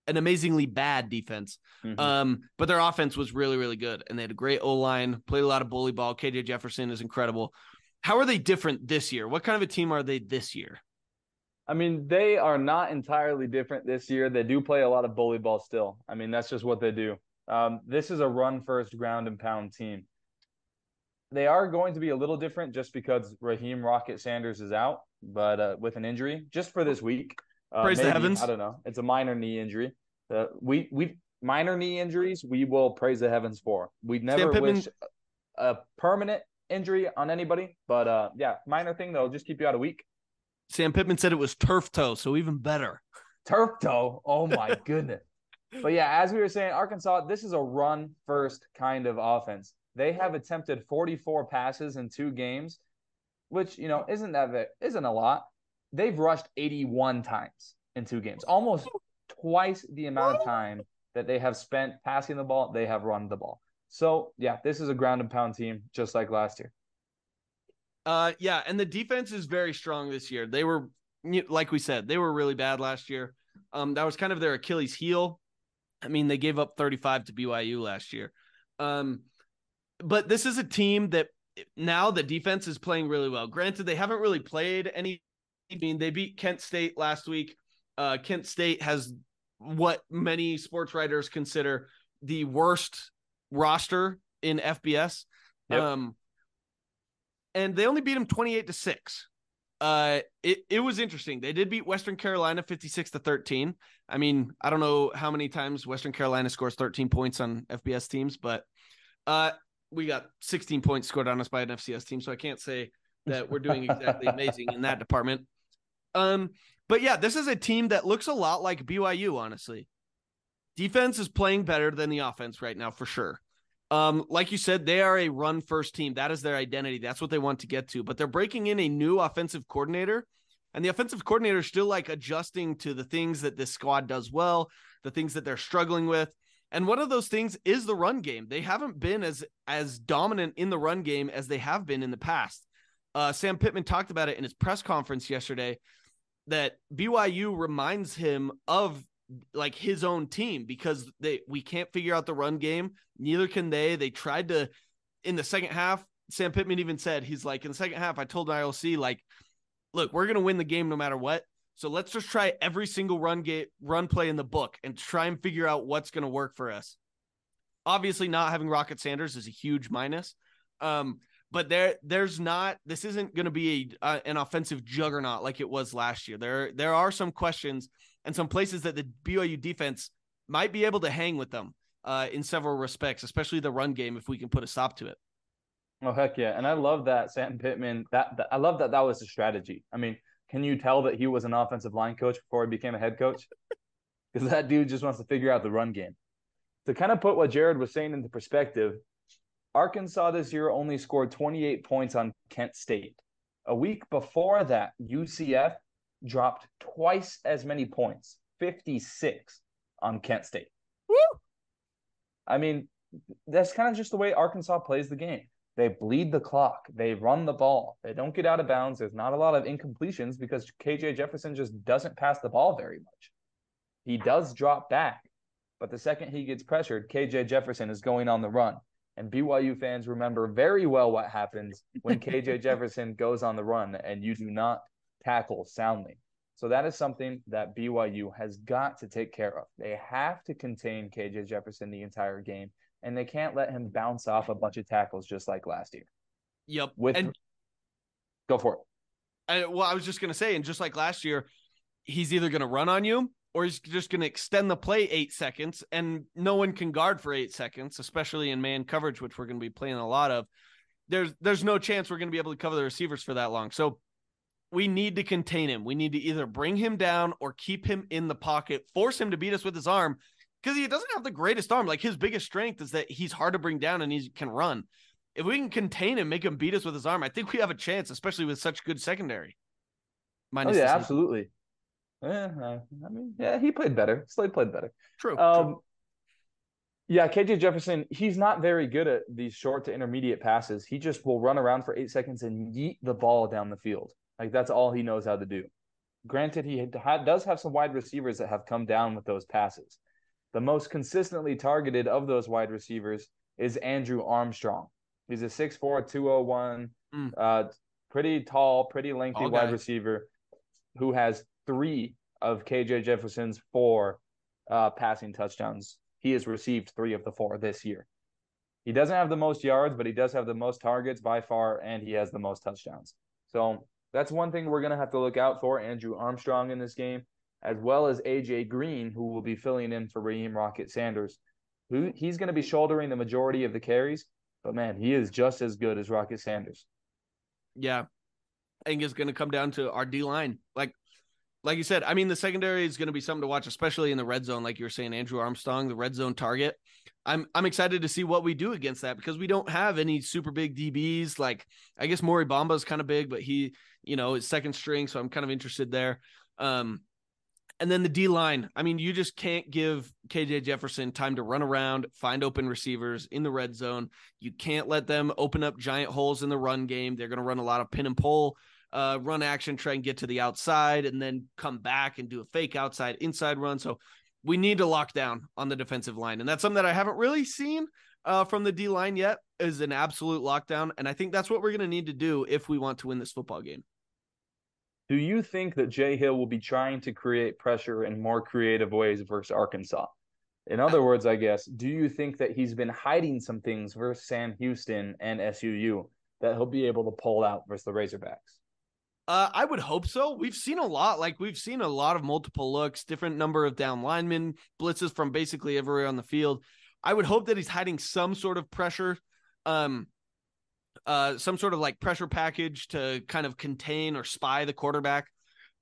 Speaker 5: an amazingly bad defense.
Speaker 1: Mhm.
Speaker 5: Um, but their offense was really, really good, and they had a great O line, played a lot of bully ball. KJ Jefferson is incredible. How are they different this year? What kind of a team are they this year?
Speaker 1: I mean, they are not entirely different this year. They do play a lot of bully ball still. I mean, that's just what they do. Um, this is a run first, ground and pound team. They are going to be a little different just because Raheim Rocket Sanders is out, but uh, with an injury just for this week. Uh,
Speaker 5: Praise the heavens.
Speaker 1: I don't know. It's a minor knee injury. Uh, we we minor knee injuries, we will praise the heavens for. We'd never wish a permanent injury on anybody, but uh, yeah, minor thing that'll just keep you out a week.
Speaker 5: Sam Pittman said it was turf toe, so even better.
Speaker 1: Turf toe. Oh [LAUGHS] my goodness. But yeah, as we were saying, Arkansas, this is a run first kind of offense. They have attempted 44 passes in two games, which you know isn't that isn't a lot. They've rushed 81 times in two games, almost twice the amount of time that they have spent passing the ball. They have run the ball. So yeah, this is a ground and pound team, just like last year.
Speaker 5: Uh, yeah, and the defense is very strong this year. They were, like we said, they were really bad last year. Um, that was kind of their Achilles heel. I mean, they gave up 35 to BYU last year. Um, but this is a team that now the defense is playing really well. Granted, they haven't really played any. I mean, they beat Kent State last week. Uh, Kent State has what many sports writers consider the worst roster in FBS.
Speaker 1: Yep.
Speaker 5: Um, and they only beat them 28 to 6. Uh it, it was interesting. They did beat Western Carolina 56 to 13. I mean, I don't know how many times Western Carolina scores 13 points on FBS teams, but uh we got 16 points scored on us by an FCS team, so I can't say that we're doing exactly amazing in that department. Um, but yeah, this is a team that looks a lot like BYU, honestly. Defense is playing better than the offense right now, for sure. Um, like you said, they are a run first team. That is their identity. That's what they want to get to. But they're breaking in a new offensive coordinator, and the offensive coordinator is still like adjusting to the things that this squad does well, the things that they're struggling with. And one of those things is the run game. They haven't been as as dominant in the run game as they have been in the past. Uh, Sam Pittman talked about it in his press conference yesterday that BYU reminds him of like his own team because they we can't figure out the run game. Neither can they. They tried to in the second half. Sam Pittman even said he's like in the second half. I told ILC like, look, we're gonna win the game no matter what. So let's just try every single run game run play in the book and try and figure out what's gonna work for us. Obviously, not having Rocket Sanders is a huge minus. Um, but there there's not this isn't going to be a, uh, an offensive juggernaut like it was last year. There there are some questions and some places that the BYU defense might be able to hang with them uh, in several respects, especially the run game if we can put a stop to it.
Speaker 1: Oh heck yeah, and I love that Sam Pittman. That, that I love that that was the strategy. I mean, can you tell that he was an offensive line coach before he became a head coach? Because that dude just wants to figure out the run game. To kind of put what Jared was saying into perspective, Arkansas this year only scored 28 points on Kent State. A week before that, UCF dropped twice as many points, 56 on Kent State.
Speaker 5: Woo!
Speaker 1: I mean, that's kind of just the way Arkansas plays the game. They bleed the clock. They run the ball. They don't get out of bounds. There's not a lot of incompletions because KJ Jefferson just doesn't pass the ball very much. He does drop back, but the second he gets pressured, KJ Jefferson is going on the run. And BYU fans remember very well what happens when KJ [LAUGHS] Jefferson goes on the run and you do not tackle soundly. So that is something that BYU has got to take care of. They have to contain KJ Jefferson the entire game, and they can't let him bounce off a bunch of tackles just like last year.
Speaker 5: Yep.
Speaker 1: With
Speaker 5: and
Speaker 1: go for it.
Speaker 5: I, well, I was just gonna say, and just like last year, he's either gonna run on you or he's just gonna extend the play eight seconds, and no one can guard for eight seconds, especially in man coverage, which we're gonna be playing a lot of. There's there's no chance we're gonna be able to cover the receivers for that long. So we need to contain him. We need to either bring him down or keep him in the pocket, force him to beat us with his arm because he doesn't have the greatest arm. Like his biggest strength is that he's hard to bring down and he can run. If we can contain him, make him beat us with his arm, I think we have a chance, especially with such good secondary.
Speaker 1: Oh yeah, absolutely. Yeah, I mean, yeah, he played better. Slade played better.
Speaker 5: True.
Speaker 1: Um,
Speaker 5: true.
Speaker 1: yeah, KJ Jefferson, he's not very good at these short to intermediate passes. He just will run around for eight seconds and yeet the ball down the field. Like that's all he knows how to do. Granted, he does have some wide receivers that have come down with those passes. The most consistently targeted of those wide receivers is Andrew Armstrong. He's a 6'4, 201,
Speaker 5: Mm.
Speaker 1: uh, pretty tall, pretty lengthy wide receiver who has three of KJ Jefferson's four uh, passing touchdowns. He has received three of the four this year. He doesn't have the most yards, but he does have the most targets by far, and he has the most touchdowns. So that's one thing we're going to have to look out for Andrew Armstrong in this game. As well as AJ Green, who will be filling in for Raheim Rocket Sanders. Who he's going to be shouldering the majority of the carries, but man, he is just as good as Rocket Sanders.
Speaker 5: Yeah, I think it's going to come down to our D line. Like, like you said, I mean, the secondary is going to be something to watch, especially in the red zone. Like you were saying, Andrew Armstrong, the red zone target. I'm I'm excited to see what we do against that because we don't have any super big DBs. Like I guess Mory Bamba is kind of big, but he, you know, is second string, so I'm kind of interested there. Um, and then the D line. I mean, you just can't give KJ Jefferson time to run around, find open receivers in the red zone. You can't let them open up giant holes in the run game. They're going to run a lot of pin and pull, uh, run action, try and get to the outside, and then come back and do a fake outside inside run. So we need to lock down on the defensive line, and that's something that I haven't really seen uh, from the D line yet. Is an absolute lockdown, and I think that's what we're going to need to do if we want to win this football game.
Speaker 1: Do you think that Jay Hill will be trying to create pressure in more creative ways versus Arkansas? In other words, I guess, do you think that he's been hiding some things versus Sam Houston and SUU that he'll be able to pull out versus the Razorbacks?
Speaker 5: Uh, I would hope so. We've seen a lot, like we've seen a lot of multiple looks, different number of down linemen, blitzes from basically everywhere on the field. I would hope that he's hiding some sort of pressure. Um, uh, some sort of like pressure package to kind of contain or spy the quarterback.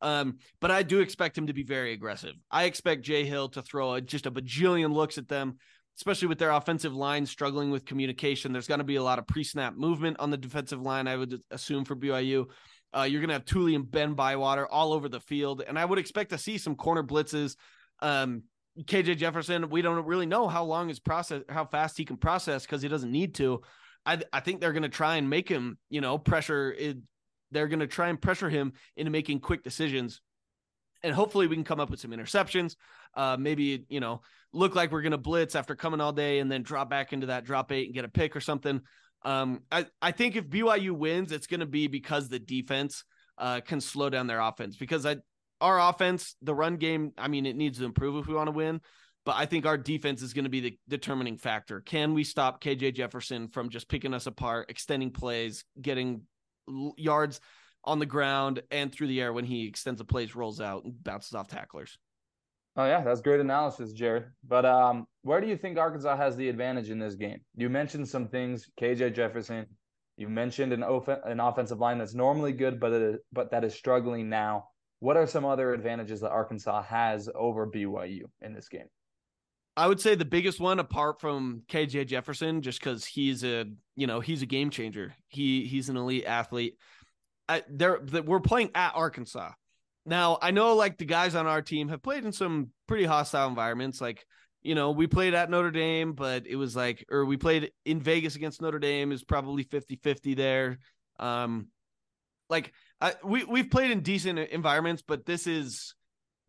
Speaker 5: Um, but I do expect him to be very aggressive. I expect Jay Hill to throw a, just a bajillion looks at them, especially with their offensive line struggling with communication. There's going to be a lot of pre-snap movement on the defensive line. I would assume for BYU. Uh, you're going to have Tuli and Ben Bywater all over the field, and I would expect to see some corner blitzes. Um, KJ Jefferson, we don't really know how long his process, how fast he can process because he doesn't need to. I I think they're going to try and make him, you know, pressure. It, they're going to try and pressure him into making quick decisions, and hopefully we can come up with some interceptions. Uh, maybe you know, look like we're going to blitz after coming all day and then drop back into that drop eight and get a pick or something. Um, I I think if BYU wins, it's going to be because the defense uh can slow down their offense because I our offense, the run game, I mean, it needs to improve if we want to win. But I think our defense is going to be the determining factor. Can we stop KJ Jefferson from just picking us apart, extending plays, getting yards on the ground and through the air when he extends the plays, rolls out, and bounces off tacklers?
Speaker 1: Oh yeah, that's great analysis, Jared. But um, where do you think Arkansas has the advantage in this game? You mentioned some things, KJ Jefferson. You mentioned an an offensive line that's normally good, but but that is struggling now. What are some other advantages that Arkansas has over BYU in this game?
Speaker 5: I would say the biggest one, apart from KJ Jefferson, just because he's a you know he's a game changer. He he's an elite athlete. I, they're, we're playing at Arkansas now. I know like the guys on our team have played in some pretty hostile environments. Like you know we played at Notre Dame, but it was like or we played in Vegas against Notre Dame is probably 50-50 there. Um, like I, we we've played in decent environments, but this is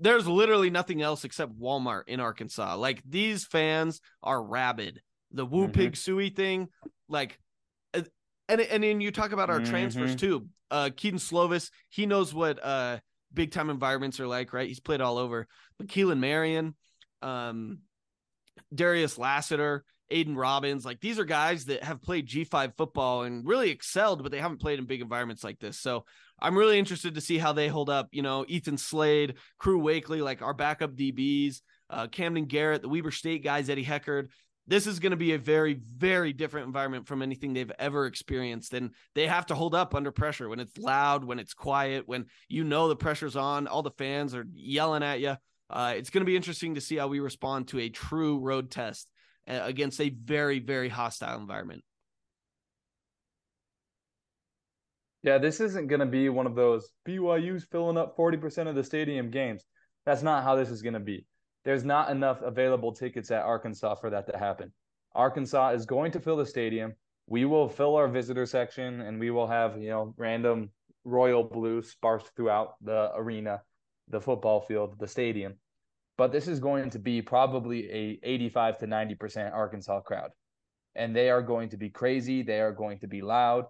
Speaker 5: there's literally nothing else except Walmart in Arkansas. Like these fans are rabid. The Woo mm-hmm. Pig Sooie thing, like, uh, and and then you talk about our mm-hmm. transfers too. Uh, Kedon Slovis, he knows what uh big time environments are like, right? He's played all over. But Keelan Marion, um, Darius Lassiter, Aidan Robbins, like these are guys that have played G5 football and really excelled, but they haven't played in big environments like this. So I'm really interested to see how they hold up. You know, Ethan Slade, Crew Wakley, like our backup DBs, uh, Kamden Garrett, the Weber State guys, Eddie Heckard. This is going to be a very, very different environment from anything they've ever experienced. And they have to hold up under pressure when it's loud, when it's quiet, when you know the pressure's on, all the fans are yelling at you. Uh, it's going to be interesting to see how we respond to a true road test uh, against a very, very hostile environment.
Speaker 1: Yeah, this isn't going to be one of those BYU's filling up 40% of the stadium games. That's not how this is going to be. There's not enough available tickets at Arkansas for that to happen. Arkansas is going to fill the stadium. We will fill our visitor section and we will have, you know, random royal blue sparse throughout the arena, the football field, the stadium. But this is going to be probably a 85 to 90% Arkansas crowd. And they are going to be crazy, they are going to be loud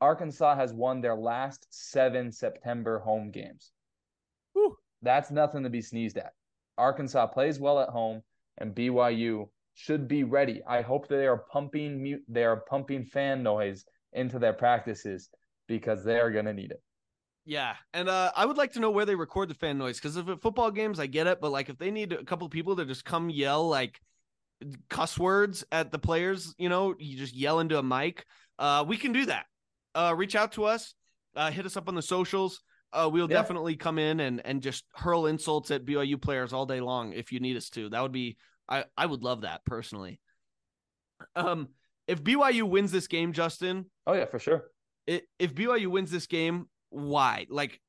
Speaker 1: Arkansas has won their last seven September home games. Whew. That's nothing to be sneezed at. Arkansas plays well at home, and BYU should be ready. I hope they are pumping mute, they are pumping fan noise into their practices because they are going to need it.
Speaker 5: Yeah, and uh, I would like to know where they record the fan noise because if at football games, I get it, but like if they need a couple people to just come yell like cuss words at the players, you know, you just yell into a mic. Uh, we can do that. Uh, reach out to us, uh, hit us up on the socials. Uh, we'll
Speaker 1: Yeah.
Speaker 5: definitely come in and and just hurl insults at BYU players all day long if you need us to. That would be I I would love that personally. Um, if BYU wins this game, Justin,
Speaker 1: Oh yeah, for sure.
Speaker 5: i- if BYU wins this game, why? Like,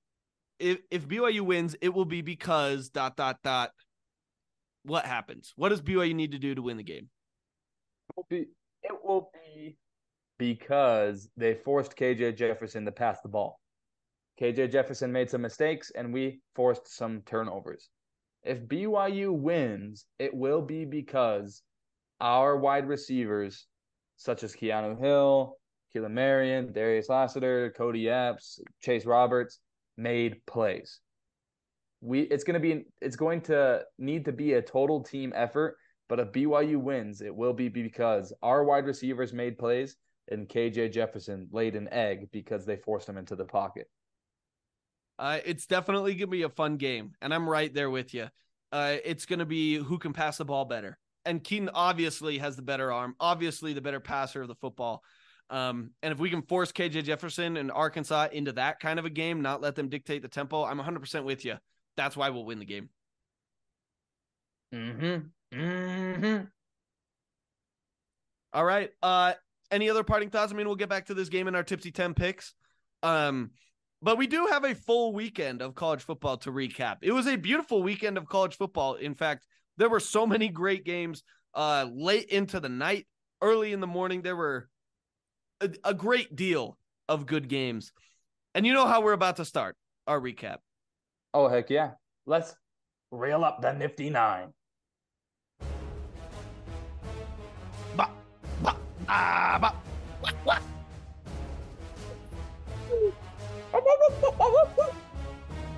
Speaker 5: if if BYU wins, it will be because dot dot dot. What happens? What does BYU need to do to win the game?
Speaker 1: It will be, it will be because they forced KJ Jefferson to pass the ball. KJ Jefferson made some mistakes and we forced some turnovers. If BYU wins, it will be because our wide receivers, such as Keanu Hill, Keelan Marion, Darius Lassiter, Cody Epps, Chase Roberts, made plays. We it's gonna be it's going to need to be a total team effort but if BYU wins, it will be because our wide receivers made plays and KJ Jefferson laid an egg because they forced him into the pocket.
Speaker 5: Uh, it's definitely gonna be a fun game, and I'm right there with you. Uh, it's gonna be who can pass the ball better, and Kedon obviously has the better arm, obviously the better passer of the football. Um, and if we can force KJ Jefferson and Arkansas into that kind of a game, not let them dictate the tempo, I'm 100% with you. That's why we'll win the game.
Speaker 1: Mm-hmm. Mm-hmm.
Speaker 5: All right. Uh any other parting thoughts? I mean, we'll get back to this game in our tipsy 10 picks. Um but we do have a full weekend of college football to recap. It was a beautiful weekend of college football. In fact, there were so many great games uh late into the night, early in the morning. There were a, a great deal of good games. And you know how we're about to start our recap.
Speaker 1: Oh heck yeah. Let's reel up the nifty nine.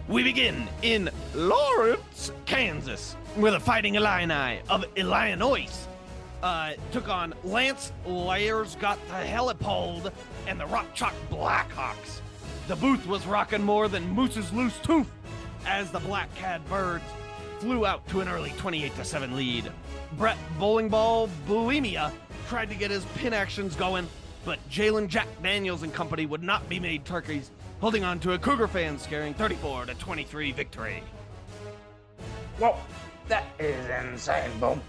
Speaker 5: We begin in Lawrence, Kansas, where the Fighting Illini of Illinois uh, took on Lance Layers, got the Helipold, and the Rock Chalk Blackhawks. The booth was rocking more than Moose's loose tooth as the Black Cat Birds flew out to an early 28 7 lead. Brett Bowling Ball Bulimia tried to get his pin actions going, but Jalen Jack Daniels and company would not be made turkeys, holding on to a Cougar fan scaring 34 to 23 victory.
Speaker 1: Whoa, that is insane, Boom.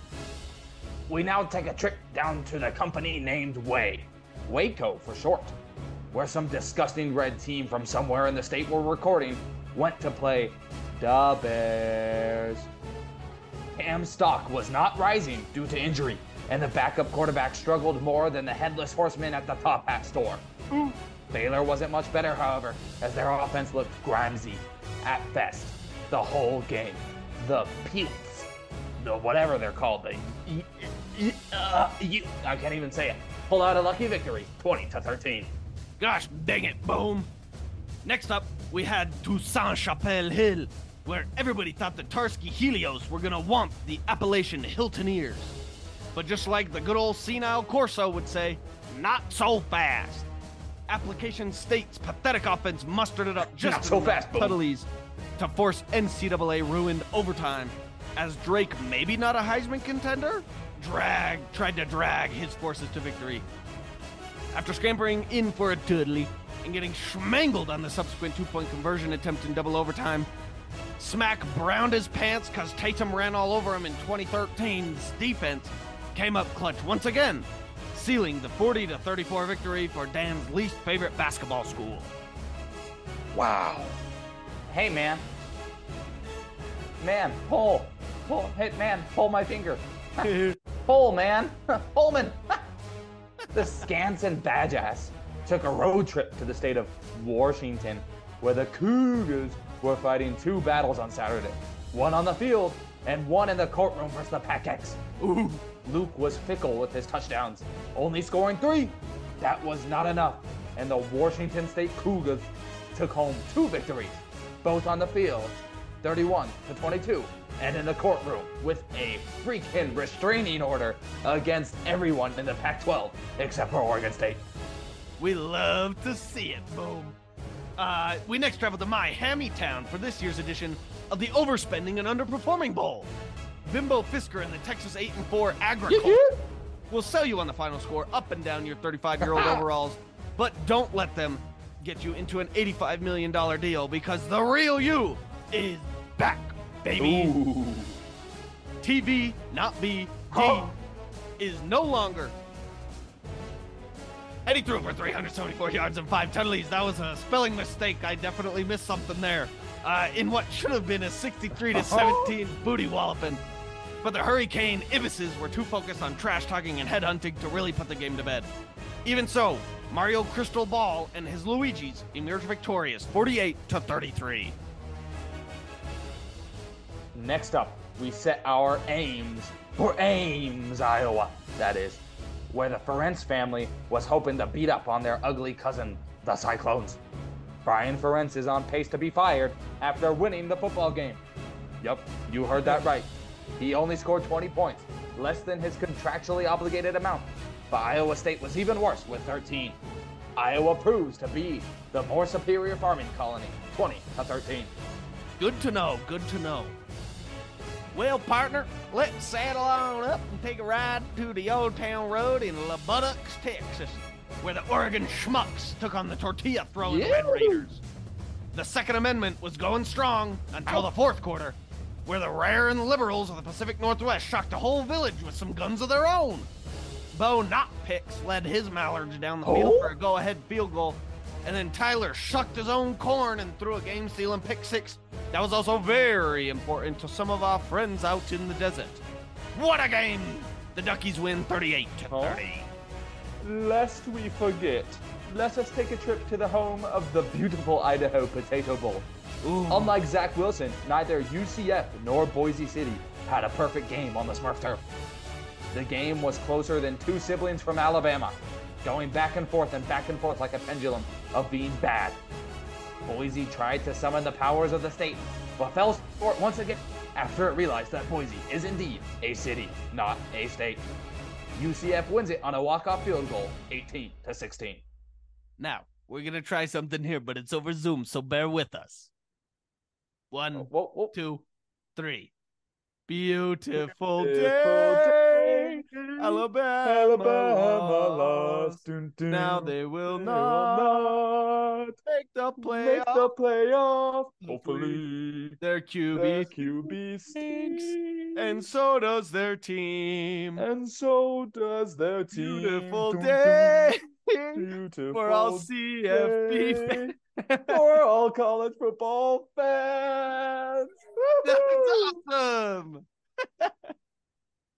Speaker 1: We now take a trip down to the company named Way, Waco for short, where some disgusting red team from somewhere in the state we're recording went to play the Bears. Cam Stock was not rising due to injury, and the backup quarterback struggled more than the headless horseman at the Top Hat store. Baylor wasn't much better, however, as their offense looked grimy at best the whole game. The Peels, the whatever they're called, the y- y- uh, you, I can't even say it. Pull out a lucky victory, 20 to 13.
Speaker 5: Gosh dang it, boom. Next up, we had Toussaint Chapelle Hill, where everybody thought the Tarski Helios were gonna womp the Appalachian Hiltoneers. But just like the good old senile Corso would say, not so fast. Application State's pathetic offense mustered it up just
Speaker 1: Not so fast,
Speaker 5: penalties to force NCAA ruined overtime. As Drake, maybe not a Heisman contender, drag tried to drag his forces to victory. After scampering in for a dudley and getting schmangled on the subsequent two point conversion attempt in double overtime, Smack browned his pants because Tatum ran all over him in 2013's defense, came up clutch once again, sealing the 40 to 34 victory for Dan's least favorite basketball school.
Speaker 1: Wow. Hey, man. Man, pull. Pull. Hey, man, pull my finger. [LAUGHS] pull, man. Pullman. the Skansen Badgass took a road trip to the state of Washington, where the Cougars were fighting two battles on Saturday one on the field and one in the courtroom versus the Pack-X. Ooh, Luke was fickle with his touchdowns, only scoring three. That was not enough, and the Washington State Cougars took home two victories, both on the field, 31 to 22, and in the courtroom with a freaking restraining order against everyone in the Pac 12 except for Oregon State.
Speaker 5: We love to see it, boom. Uh, we next travel to Miami Town for this year's edition of the Overspending and Underperforming Bowl. Bimbo Fisker and the Texas 8 and 4 Agriculture will sell you on the final score up and down your 35 year old [LAUGHS] overalls, but don't let them get you into an $85 million deal because the real you is back, baby.
Speaker 1: Ooh.
Speaker 5: TV, not B, D,
Speaker 1: Huh.
Speaker 5: is no longer. And he threw for 374 yards and five tutties. That was a spelling mistake. I definitely missed something there. Uh, in what should have been a 63 to 17 booty walloping. But the Hurricane Ibises were too focused on trash talking and headhunting to really put the game to bed. Even so, Mario Crystal Ball and his Luigi's emerged victorious 48 to 33.
Speaker 1: Next up, we set our aims for Ames, Iowa. That is, where the Ferentz family was hoping to beat up on their ugly cousin, the Cyclones. Brian Ferentz is on pace to be fired after winning the football game. Yup, you heard that right. He only scored 20 points, less than his contractually obligated amount. But Iowa State was even worse with 13. Iowa proves to be the more superior farming colony, 20 to 13.
Speaker 5: Good to know. Good to know. Well, partner, let's saddle on up and take a ride to the Old Town Road in Lubbock, Texas, where the Oregon Schmucks took on the tortilla throwing Red Raiders. The Second Amendment was going strong until the fourth quarter, where the rare and the liberals of the Pacific Northwest shocked the whole village with some guns of their own. Bo Knockpicks led his Mallards down the field
Speaker 1: Oh?
Speaker 5: for a oh. go-ahead field goal, and then Tyler shucked his own corn and threw a game-stealing pick six. That was also very important to some of our friends out in the desert. What a game! The Duckies win 38 to
Speaker 1: Oh?
Speaker 5: 30.
Speaker 1: Lest we forget, let us take a trip to the home of the beautiful Idaho Potato Bowl.
Speaker 5: Ooh.
Speaker 1: Unlike Zach Wilson, neither UCF nor Boise City had a perfect game on the Smurf turf. The game was closer than two siblings from Alabama, going back and forth and back and forth like a pendulum of being bad. Boise tried to summon the powers of the state, but fell short once again after it realized that Boise is indeed a city, not a state. UCF wins it on a walk-off field goal, 18 to 16.
Speaker 5: Now, we're going to try something here, but it's over Zoom, so bear with us. One, oh,
Speaker 1: Whoa, whoa.
Speaker 5: two, three. Beautiful,
Speaker 1: Beautiful
Speaker 5: day.
Speaker 1: day.
Speaker 5: Alabama,
Speaker 1: Alabama
Speaker 5: lost.
Speaker 1: Dun, dun.
Speaker 5: Now they will
Speaker 1: They
Speaker 5: not
Speaker 1: not
Speaker 5: make the
Speaker 1: make
Speaker 5: playoff.
Speaker 1: the playoff. Hopefully,
Speaker 5: Their
Speaker 1: their
Speaker 5: QB
Speaker 1: QB stinks,
Speaker 5: and so does their team.
Speaker 1: and so does their team.
Speaker 5: Beautiful
Speaker 1: Dun,
Speaker 5: day. [LAUGHS]
Speaker 1: Beautiful
Speaker 5: for all fans.
Speaker 1: For [LAUGHS] all college football fans.
Speaker 5: That's awesome.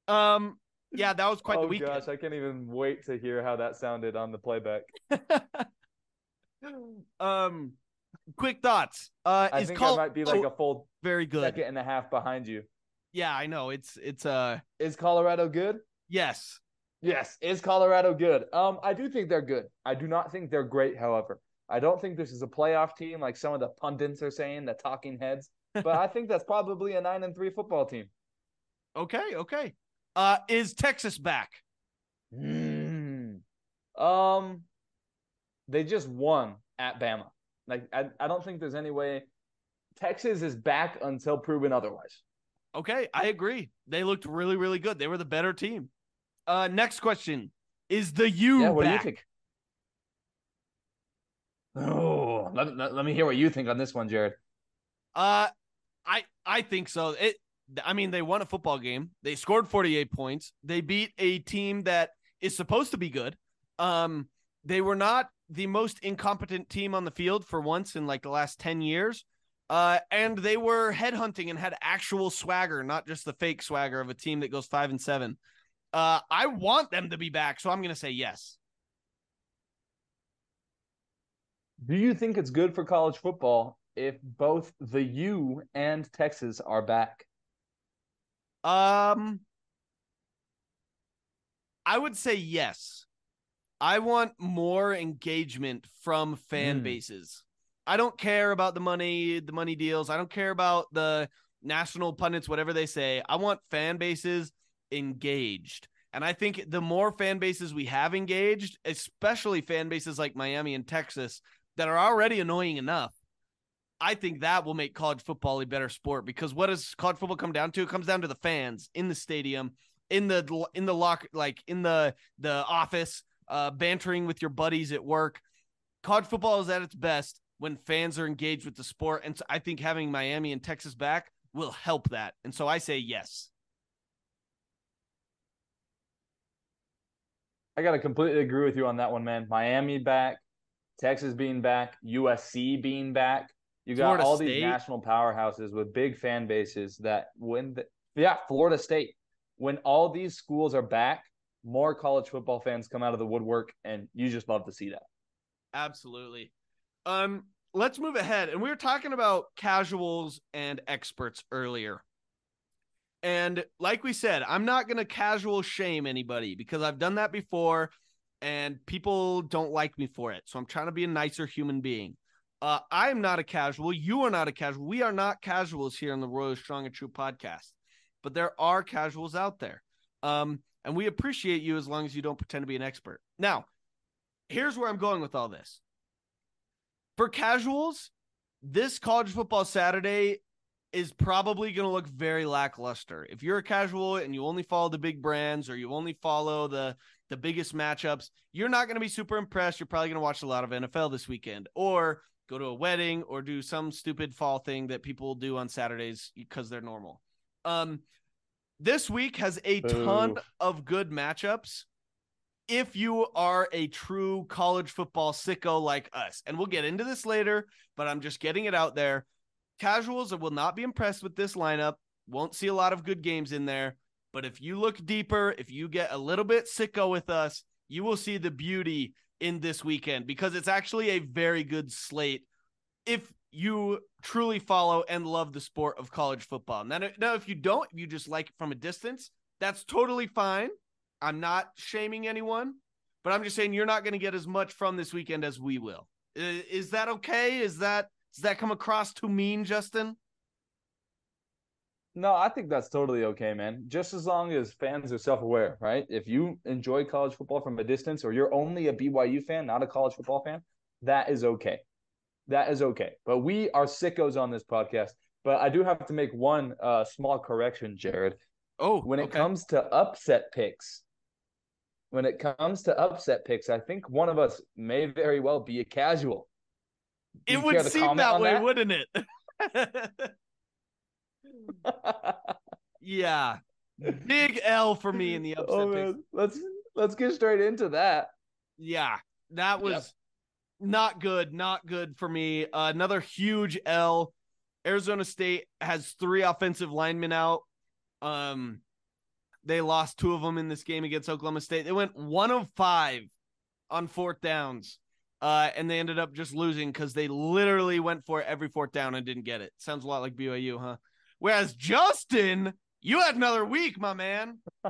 Speaker 5: um, yeah, that was quite
Speaker 1: oh
Speaker 5: the weekend.
Speaker 1: gosh, I can't even wait to hear how that sounded on the playback. [LAUGHS]
Speaker 5: um, quick thoughts. Uh,
Speaker 1: I
Speaker 5: is
Speaker 1: think
Speaker 5: Col-
Speaker 1: I might be like
Speaker 5: oh,
Speaker 1: a full
Speaker 5: very good.
Speaker 1: second and a half behind you.
Speaker 5: Yeah, I know. It's it's uh
Speaker 1: Is Colorado good?
Speaker 5: yes.
Speaker 1: Yes. Is Colorado good? Um, I do think they're good. I do not think they're great, however. I don't think this is a playoff team like some of the pundits are saying, the talking heads. But I [LAUGHS] think that's probably a nine and three football team.
Speaker 5: Okay, okay. Uh, is Texas back?
Speaker 1: Hmm. Um, they just won at Bama. Like I, I don't think there's any way Texas is back until proven otherwise.
Speaker 5: Okay, I agree. They looked really, really good. They were the better team. Uh, next question: Is the U
Speaker 1: yeah,
Speaker 5: back?
Speaker 1: Oh, let, let, me hear what you think on this one, Jared.
Speaker 5: Uh, I I think so. It. I mean, they won a football game. They scored 48 points. They beat a team that is supposed to be good. Um, they were not the most incompetent team on the field for once in like the last 10 years. Uh, and they were headhunting and had actual swagger, not just the fake swagger of a team that goes five and seven. Uh, I want them to be back, so I'm gonna say yes.
Speaker 1: Do you think it's good for college football if both the U and Texas are back?
Speaker 5: Um, I would say yes. I want more engagement from fan
Speaker 1: Mm.
Speaker 5: bases. I don't care about the money, the money deals. I don't care about the national pundits, whatever they say. I want fan bases engaged. And I think the more fan bases we have engaged, especially fan bases like Miami and Texas, that are already annoying enough. I think that will make college football a better sport because what does college football come down to? It comes down to the fans in the stadium, in the in the lock, like in the the office, uh, bantering with your buddies at work. College football is at its best when fans are engaged with the sport, and so I think having Miami and Texas back will help that. And so I say yes.
Speaker 1: I got to completely agree with you on that one, man. Miami back, Texas being back, USC being back. You got
Speaker 5: Florida
Speaker 1: all
Speaker 5: State.
Speaker 1: these national powerhouses with big fan bases that when the, yeah, Florida State. When all these schools are back, more college football fans come out of the woodwork and you just love to see that.
Speaker 5: Absolutely. Um, let's move ahead. And we were talking about casuals and experts earlier. And like we said, I'm not going to casual shame anybody because I've done that before and people don't like me for it. So I'm trying to be a nicer human being. Uh, I am not a casual. You are not a casual. We are not casuals here on the Royal Strong and True podcast, but there are casuals out there. Um, and we appreciate you as long as you don't pretend to be an expert. Now, here's where I'm going with all this. For casuals, this college football Saturday is probably going to look very lackluster. If you're a casual and you only follow the big brands or you only follow the the biggest matchups, you're not going to be super impressed. You're probably going to watch a lot of NFL this weekend or go to a wedding or do some stupid fall thing that people do on Saturdays because they're normal. Um this week has a ton of good matchups if you are a true college football sicko like us. And we'll get into this later, but I'm just getting it out there. Casuals will not be impressed with this lineup, won't see a lot of good games in there. But if you look deeper, if you get a little bit sicko with us, you will see the beauty in this weekend because it's actually a very good slate if you truly follow and love the sport of college football. Now, now if you don't, if you just like it from a distance, that's totally fine. I'm not shaming anyone, but I'm just saying you're not going to get as much from this weekend as we will. Is that okay? Is that does that come across too mean, Justin?
Speaker 1: No, I think that's totally okay, man. Just as long as fans are self aware, right? If you enjoy college football from a distance or you're only a BYU fan, not a college football fan, that is okay. That is okay. But we are sickos on this podcast. But I do have to make one uh, small correction, Jared.
Speaker 5: Oh,
Speaker 1: When it
Speaker 5: okay.
Speaker 1: comes to upset picks, when it comes to upset picks, I think one of us may very well be a casual. Do
Speaker 5: it would seem that way,
Speaker 1: that?
Speaker 5: wouldn't it? [LAUGHS] [LAUGHS] yeah. Big [LAUGHS] L for me in the upset
Speaker 1: oh,
Speaker 5: picks.
Speaker 1: Let's let's get straight into that.
Speaker 5: Yeah, that was
Speaker 1: Yep.
Speaker 5: not good. Not good for me. Uh, another huge L. Arizona State has three offensive linemen out. Um, they lost two of them in this game against Oklahoma State. They went one of five on fourth downs. Uh, and they ended up just losing because they literally went for it every fourth down and didn't get it. Sounds a lot like BYU, huh? Whereas Justin, you had another week, my man. [LAUGHS]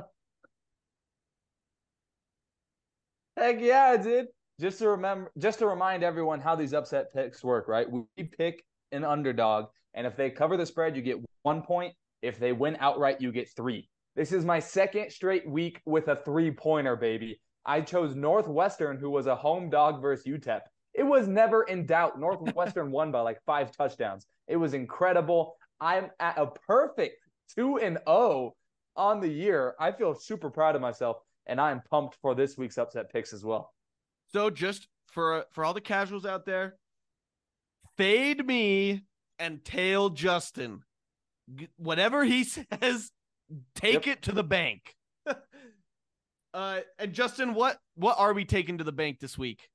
Speaker 1: Heck yeah, I did. Just to remember, just to remind everyone how these upset picks work, right? We pick an underdog, and if they cover the spread, you get one point. If they win outright, you get three. This is my second straight week with a three pointer, baby. I chose Northwestern, who was a home dog versus UTEP. It was never in doubt. Northwestern [LAUGHS] won by like five touchdowns. It was incredible. I'm at a perfect two and zero on the year. I feel super proud of myself, and I'm pumped for this week's upset picks as well.
Speaker 5: So just for for all the casuals out there, fade me and tail Justin. Whatever he [LAUGHS] says, take it to the bank. [LAUGHS] uh, and Justin, what what are we taking to the bank this week?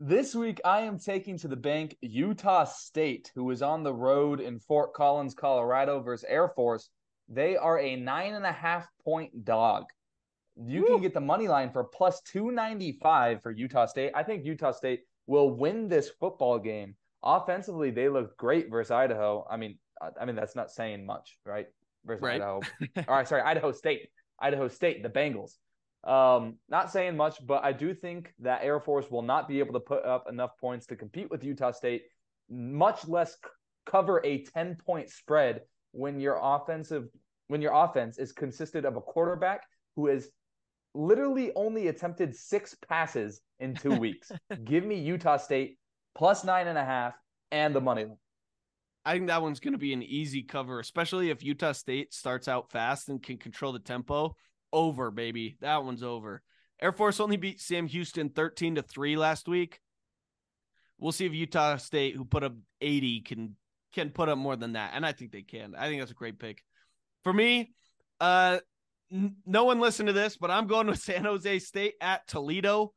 Speaker 1: This week, I am taking to the bank Utah State, who is on the road in Fort Collins, Colorado versus Air Force. They are a nine and a half point dog. You can get the money line for plus 295 for Utah State. I think Utah State will win this football game. Offensively, they looked great versus Idaho. I mean, I- I mean that's not saying much, right? Versus
Speaker 5: Right.
Speaker 1: Idaho. [LAUGHS] All right, sorry, Idaho State. Idaho State, the Bengals. Um, not saying much, but I do think that Air Force will not be able to put up enough points to compete with Utah State, much less c- cover a 10 point spread when your offensive when your offense is consisted of a quarterback who is literally only attempted six passes in two [LAUGHS] weeks. Give me Utah State plus nine and a half and the money line.
Speaker 5: I think that one's going to be an easy cover, especially if Utah State starts out fast and can control the tempo. Over, baby. That one's over. Air Force only beat Sam Houston 13 to 3 last week. We'll see if Utah State, who put up 80, can can put up more than that. And I think they can. I think that's a great pick. For me, uh n- no one listened to this, but I'm going with [LAUGHS] San Jose State at Toledo.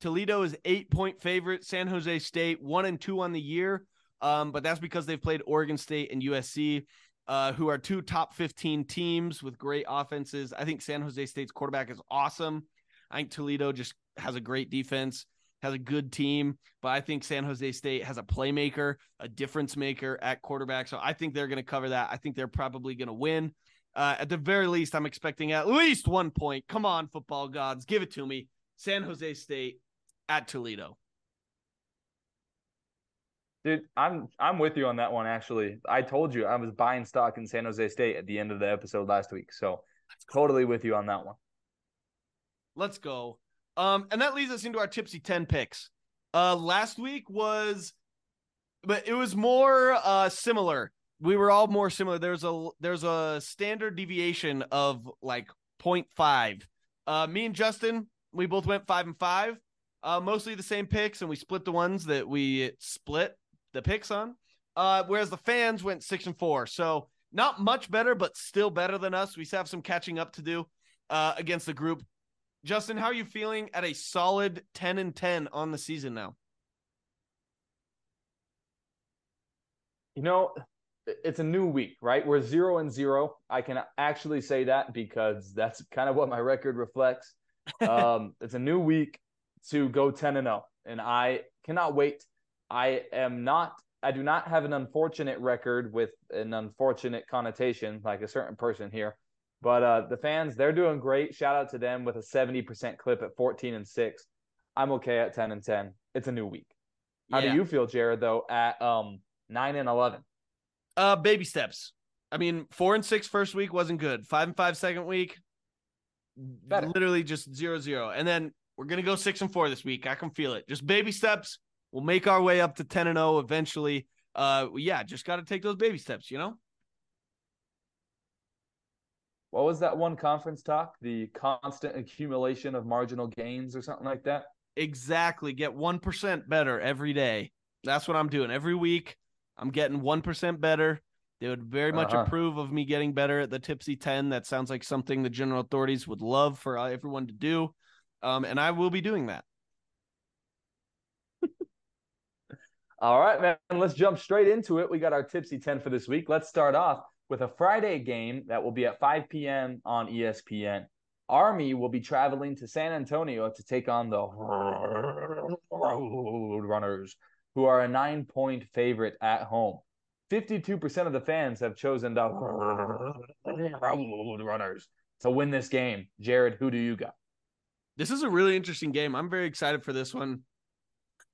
Speaker 5: Toledo is eight point favorite. San Jose State one and two on the year. Um, but that's because they've played Oregon State and USC, uh, who are two top 15 teams with great offenses. I think San Jose State's quarterback is awesome. I think Toledo just has a great defense, has a good team, but I think San Jose State has a playmaker, a difference maker at quarterback. So I think they're going to cover that. I think they're probably going to win. Uh, at the very least, I'm expecting at least one point. Come on, football gods, give it to me. San Jose State at Toledo.
Speaker 1: Dude, I'm I'm with you on that one. Actually, I told you I was buying stock in San Jose State at the end of the episode last week, so totally with you on that one.
Speaker 5: Let's go. Um, and that leads us into our tipsy 10 picks. Uh, last week was, but it was more uh similar. We were all more similar. There's a there's a standard deviation of like 0.5. Uh, me and Justin, we both went five and five. Uh, mostly the same picks, and we split the ones that we split the picks on. Uh, whereas the fans went six and four. So not much better, but still better than us. We still have some catching up to do uh, against the group. Justin, how are you feeling at a solid 10 and 10 on the season now?
Speaker 1: You know, it's a new week, right? We're zero and zero. I can actually say that because that's kind of what my record reflects. [LAUGHS] Um, it's a new week to go 10 and 0, and I cannot wait. I am not, I do not have an unfortunate record with an unfortunate connotation like a certain person here. But uh, the fans, they're doing great. Shout out to them with a 70% clip at 14 and 6. I'm okay at 10 and 10. It's a new week. How
Speaker 5: Yeah.
Speaker 1: do you feel, Jared, though, at um 9 and 11?
Speaker 5: Uh, baby steps. I mean, four and six first week wasn't good. Five and five second week,
Speaker 1: Better.
Speaker 5: literally just zero zero. And then we're gonna go six and four this week. I can feel it. Just baby steps. We'll make our way up to ten and zero eventually. Uh, yeah, just got to take those baby steps. You know.
Speaker 1: What was that one conference talk? The constant accumulation of marginal gains or something like that?
Speaker 5: Exactly. Get 1% better every day. That's what I'm doing. Every week, I'm getting 1% better. They would very much
Speaker 1: Uh-huh.
Speaker 5: approve of me getting better at the Tipsy 10. That sounds like something the general authorities would love for uh, everyone to do. Um, and I will be doing that.
Speaker 1: All right, man. Let's jump straight into it. We got our tipsy 10 for this week. Let's start off with a Friday game that will be at 5 p.m. on ESPN. Army will be traveling to San Antonio to take on the Runners, who are a nine point favorite at home. 52% of the fans have chosen the Runners to win this game. Jared, who do you got?
Speaker 5: This is a really interesting game. I'm very excited for this one.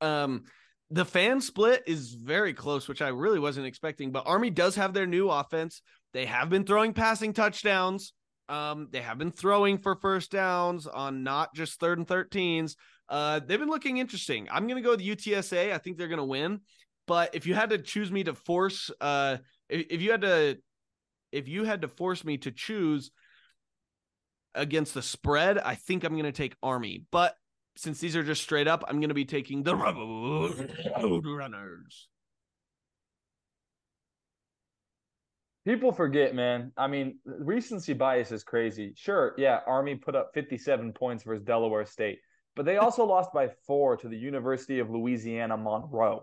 Speaker 5: Um, the fan split is very close, which I really wasn't expecting. But Army does have their new offense. They have been throwing passing touchdowns. Um, they have been throwing for first downs on not just third and 13s. Uh, they've been looking interesting. I'm gonna go with UTSA. I think they're gonna win. But if you had to choose me to force, uh, if, if you had to, if you had to force me to choose against the spread, I think I'm going to take Army. But since these are just straight up, I'm going to be taking the Road [LAUGHS] Runners.
Speaker 1: People forget, man. I mean, recency bias is crazy. Sure, yeah, Army put up 57 points versus Delaware State, but they also [LAUGHS] lost by four to the University of Louisiana Monroe.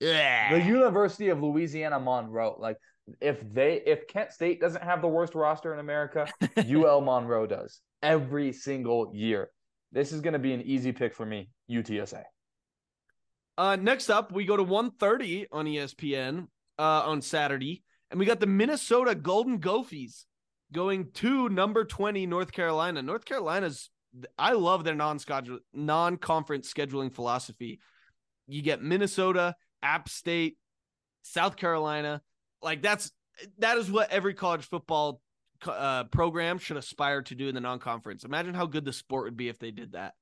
Speaker 5: Yeah.
Speaker 1: The University of Louisiana Monroe. Like, if they if Kent State doesn't have the worst roster in America, [LAUGHS] UL Monroe does every single year. This is going to be an easy pick for me, UTSA.
Speaker 5: Uh, next up, we go to 1:30 on ESPN uh, on Saturday, and we got the Minnesota Golden Gophies going to number 20 North Carolina. North Carolina's I love their non-schedule non-conference scheduling philosophy. You get Minnesota, App State, South Carolina. Like that's that is what every college football uh, program should aspire to do in the non-conference. Imagine how good the sport would be if they did that.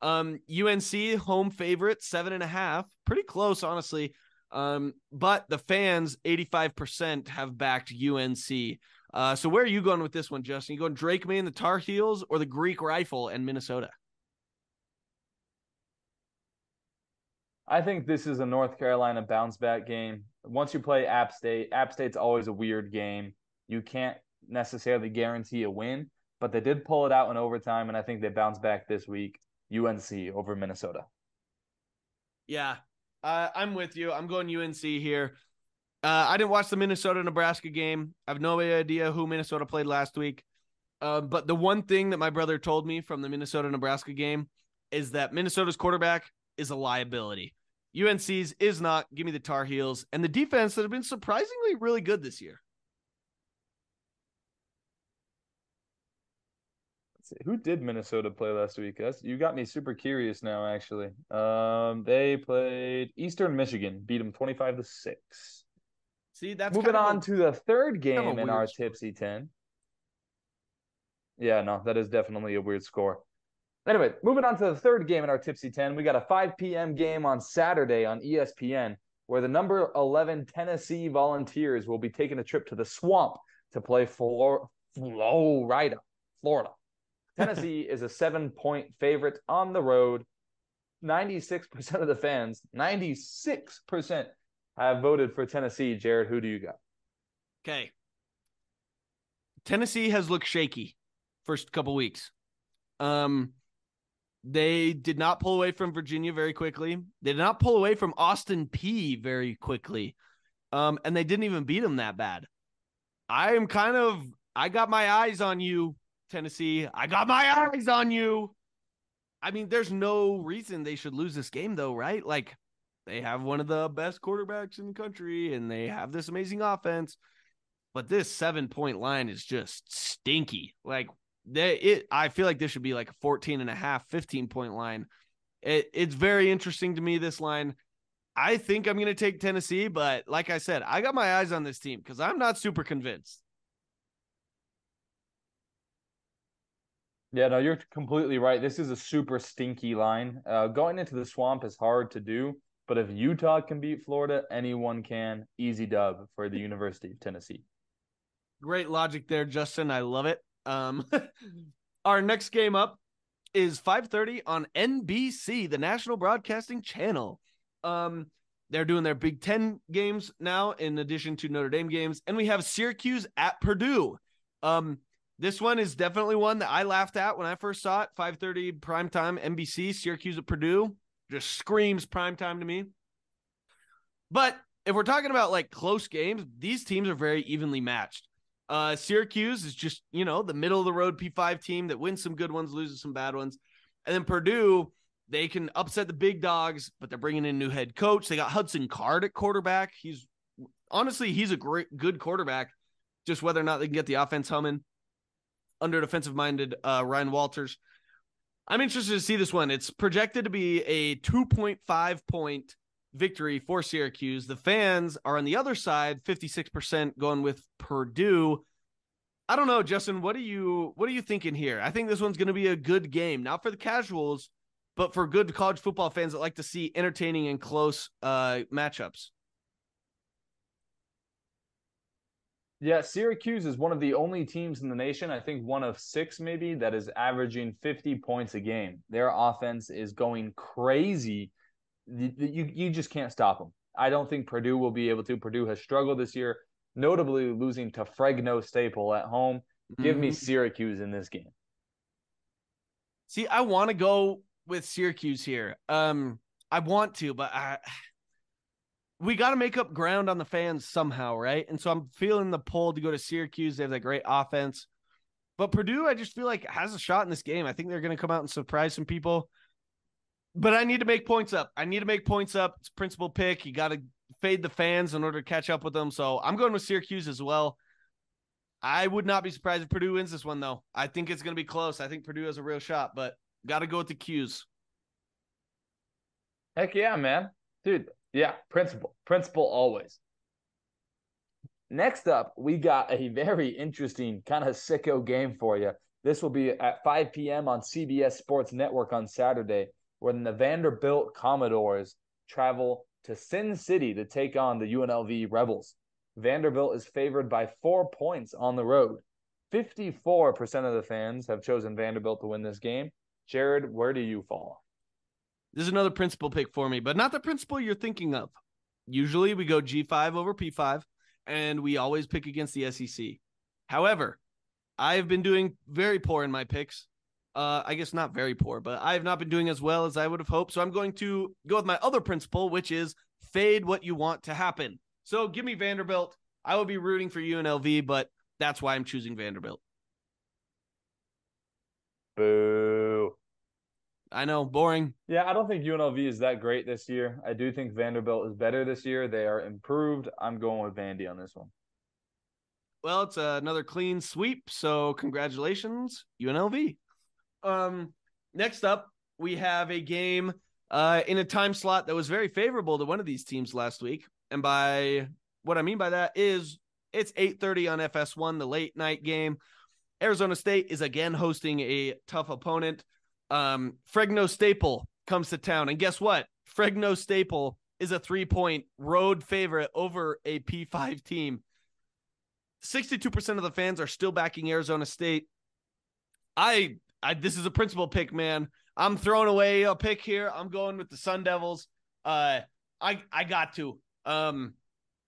Speaker 5: Um, UNC home favorite, seven and a half, pretty close, honestly. Um, but the fans, 85% have backed UNC. Uh, so where are you going with this one, Justin? You going Drake Maye and the Tar Heels or the Greek Rifle and Minnesota?
Speaker 1: I think this is a North Carolina bounce back game. Once you play App State, App State's always a weird game. You can't necessarily guarantee a win, but they did pull it out in overtime, and I think they bounce back this week. UNC over Minnesota.
Speaker 5: Yeah, uh, I'm with you. I'm going UNC here. Uh, I didn't watch the Minnesota Nebraska game. I have no idea who Minnesota played last week. Uh, but the one thing that my brother told me from the Minnesota Nebraska game is that Minnesota's quarterback is a liability. UNC's is not. Give me the Tar Heels and the defense that have been surprisingly really good this year.
Speaker 1: Who did Minnesota play last week? That's, you got me super curious now. Actually, um, they played Eastern Michigan, beat them twenty-five to six.
Speaker 5: See, that's
Speaker 1: moving on
Speaker 5: a,
Speaker 1: to the third game in our
Speaker 5: score.
Speaker 1: tipsy ten. Yeah, no, that is definitely a weird score. Anyway, moving on to the third game in our tipsy ten, we got a 5 p.m. game on Saturday on ESPN where the number 11 Tennessee Volunteers will be taking a trip to the swamp to play Flor- Florida. Florida. Tennessee is a seven point favorite on the road. 96% of the fans, 96% have voted for Tennessee. Jared, who do you got?
Speaker 5: Okay. Tennessee has looked shaky first couple weeks. Um, they did not pull away from Virginia very quickly. They did not pull away from Austin Peay very quickly. Um, and they didn't even beat them that bad. I am kind of I got my eyes on you, Tennessee. I got my eyes on you. I mean, there's no reason they should lose this game though, right? Like they have one of the best quarterbacks in the country and they have this amazing offense. But this seven point line is just stinky. Like they it I feel like this should be like a 14 and a half, 15 point line. It, it's very interesting to me, this line. I think I'm going to take Tennessee, but like I said, I got my eyes on this team because I'm not super convinced.
Speaker 1: Yeah, no, you're completely right. This is a super stinky line. Uh, going into the swamp is hard to do, but if Utah can beat Florida, anyone can. Easy dub for the University of Tennessee.
Speaker 5: Great logic there, Justin. I love it. Um, [LAUGHS] our next game up is 5:30 on NBC, the National Broadcasting Channel. Um, they're doing their Big Ten games now, in addition to Notre Dame games, and we have Syracuse at Purdue. Um, this one is definitely one that I laughed at when I first saw it. 5:30 primetime NBC, Syracuse at Purdue, just screams primetime to me. But if we're talking about like close games, these teams are very evenly matched. Uh, Syracuse is just, you know, the middle of the road P5 team that wins some good ones, loses some bad ones. And then Purdue, they can upset the big dogs, but they're bringing in new head coach. They got Hudson Card at quarterback. He's honestly, he's a great, good quarterback. Just whether or not they can get the offense humming under defensive minded uh, Ryan Walters. I'm interested to see this one. It's projected to be a 2.5 point victory for Syracuse. The fans are on the other side, 56% going with Purdue. I don't know, Justin, what are you what are you thinking here? I think this one's going to be a good game. Not for the casuals, but for good college football fans that like to see entertaining and close uh matchups.
Speaker 1: Yeah, Syracuse is one of the only teams in the nation, I think one of six maybe, that is averaging 50 points a game. Their offense is going crazy. You, you, just can't stop them. I don't think Purdue will be able to. Purdue has struggled this year, notably losing to Fregno Staple at home. Give me
Speaker 5: Mhm.
Speaker 1: Syracuse in this game.
Speaker 5: See, I want to go with Syracuse here. Um, I want to, but I we got to make up ground on the fans somehow, right? And so I'm feeling the pull to go to Syracuse. They have that great offense, but Purdue, I just feel like has a shot in this game. I think they're going to come out and surprise some people. But I need to make points up. I need to make points up. It's principle pick. You got to fade the fans in order to catch up with them. So I'm going with Syracuse as well. I would not be surprised if Purdue wins this one, though. I think it's going to be close. I think Purdue has a real shot, but got to go with the Qs.
Speaker 1: Heck yeah, man. Dude, yeah, principle. Principle always. Next up, we got a very interesting kind of sicko game for you. This will be at 5 p.m. on CBS Sports Network on Saturday, when the Vanderbilt Commodores travel to Sin City to take on the UNLV Rebels. Vanderbilt is favored by four points on the road. 54% of the fans have chosen Vanderbilt to win this game. Jared, where do you fall?
Speaker 5: This is another principle pick for me, but not the principle you're thinking of. Usually we go G5 over P5, and we always pick against the SEC. However, I've been doing very poor in my picks. Uh, I guess not very poor, but I have not been doing as well as I would have hoped. So I'm going to go with my other principle, which is fade what you want to happen. So give me Vanderbilt. I will be rooting for UNLV, but that's why I'm choosing Vanderbilt.
Speaker 1: Boo.
Speaker 5: I know, boring.
Speaker 1: Yeah, I don't think UNLV is that great this year. I do think Vanderbilt is better this year. They are improved. I'm going with Vandy on this one.
Speaker 5: Well, it's another clean sweep, so congratulations, UNLV. Um, next up, we have a game uh, in a time slot that was very favorable to one of these teams last week, and by what I mean by that is it's 8:30 on FS1, the late night game. Arizona State is again hosting a tough opponent. Um, Fregno Staple comes to town, and guess what? Fregno Staple is a three-point road favorite over a P5 team. 62% of the fans are still backing Arizona State. I, I this is a principle pick, man. I'm throwing away a pick here. I'm going with the Sun Devils. Uh, I I got to. Um,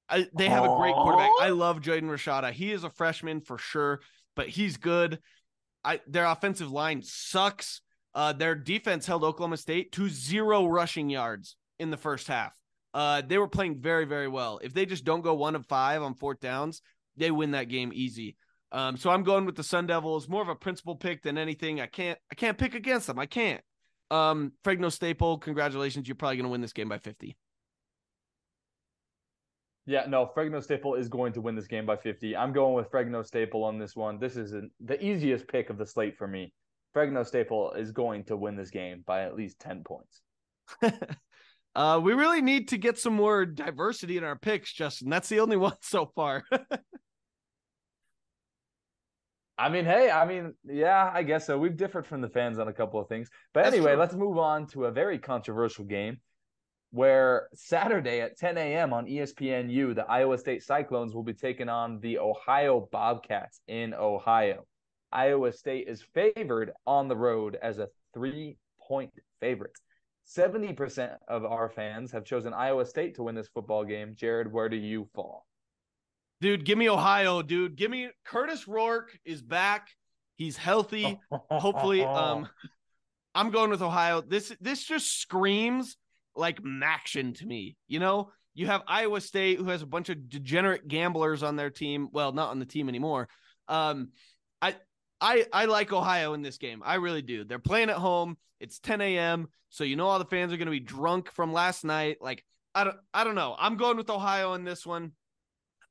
Speaker 5: I, they have a great quarterback. I love Jaden Rashada. He is a freshman for sure, but he's good. I their offensive line sucks. Uh, their defense held Oklahoma State to zero rushing yards in the first half. Uh, they were playing very, very well. If they just don't go one of five on fourth downs, they win that game easy. Um, so I'm going with the Sun Devils. More of a principle pick than anything. I can't, I can't pick against them. I can't. Um, Fregno Staple, congratulations. You're probably going to win this game by 50.
Speaker 1: Yeah, no, Fregno Staple is going to win this game by 50. I'm going with Fregno Staple on this one. This is the easiest pick of the slate for me. Fregno Staple is going to win this game by at least 10 points. [LAUGHS]
Speaker 5: uh, we really need to get some more diversity in our picks, Justin. That's the only [LAUGHS] one so far. [LAUGHS]
Speaker 1: I mean, hey, I mean, yeah, I guess so. We've differed from the fans on a couple of things. But
Speaker 5: That's
Speaker 1: anyway,
Speaker 5: true.
Speaker 1: let's move on to a very controversial game where Saturday at 10 a.m. on ESPNU, the Iowa State Cyclones will be taking on the Ohio Bobcats in Ohio. Iowa State is favored on the road as a three point favorite. 70% of our fans have chosen Iowa State to win this football game. Jared, where do you fall?
Speaker 5: dude, give me Ohio, dude. Give me Kurtis Rourke is back. He's healthy. [LAUGHS] Hopefully, um, I'm going with Ohio. This this just screams like MACtion to me. You know, you have Iowa State who has a bunch of degenerate gamblers on their team. Well, not on the team anymore. Um, I I I like Ohio in this game. I really do. They're playing at home. It's 10 a.m. So you know all the fans are going to be drunk from last night. Like I don't I don't know. I'm going with Ohio in this one.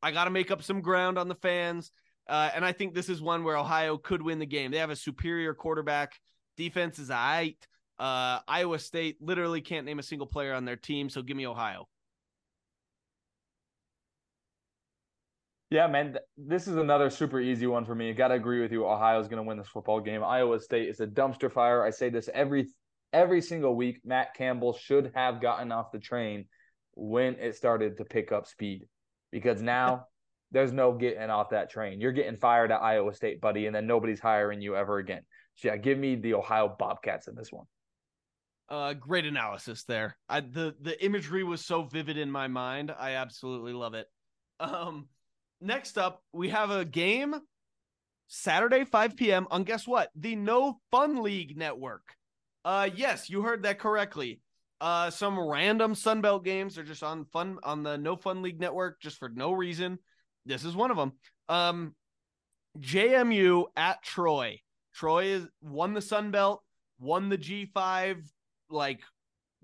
Speaker 5: I got to make up some ground on the fans. Uh, and I think this is one where Ohio could win the game. They have a superior quarterback. Defense is aight. Uh, Iowa State literally can't name a single player on their team. So give me Ohio.
Speaker 1: Yeah, man, th- this is another super easy one for me. Got to agree with you. Ohio's to win this football game. Iowa State is a dumpster fire. I say this every every single week. Matt Campbell should have gotten off the train when it started to pick up speed, because now there's no getting off that train. You're getting fired at Iowa State, buddy, and then nobody's hiring you ever again. So yeah, give me the Ohio Bobcats in this one.
Speaker 5: Uh, great analysis there. I, the the imagery was so vivid in my mind. I absolutely love it. [LAUGHS] Um, next up, we have a game Saturday 5 p.m. on guess what? The No Fun League network. Uh, yes, you heard that correctly. Uh, some random Sunbelt games are just on fun on the No Fun League network just for no reason. This is one of them. Um, JMU at Troy. Troy is won the Sun Belt, won the G5 like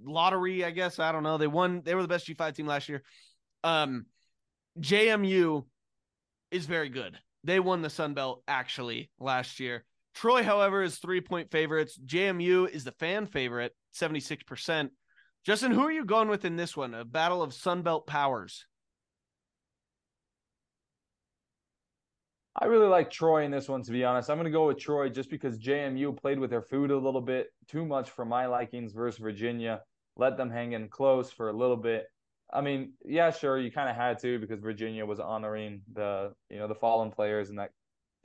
Speaker 5: lottery, I guess. I don't know. They won, they were the best G5 team last year. Um, JMU is very good. They won the Sun Belt actually last year. Troy, however, is three point favorites. JMU is the fan favorite, 76%. Justin, who are you going with in this one? A battle of Sun Belt powers.
Speaker 1: I really like Troy in this one, to be honest. I'm going to go with Troy just because JMU played with their food a little bit too much for my likings versus Virginia. Let them hang in close for a little bit. I mean, yeah, sure, you kind of had to because Virginia was honoring the you know the fallen players in that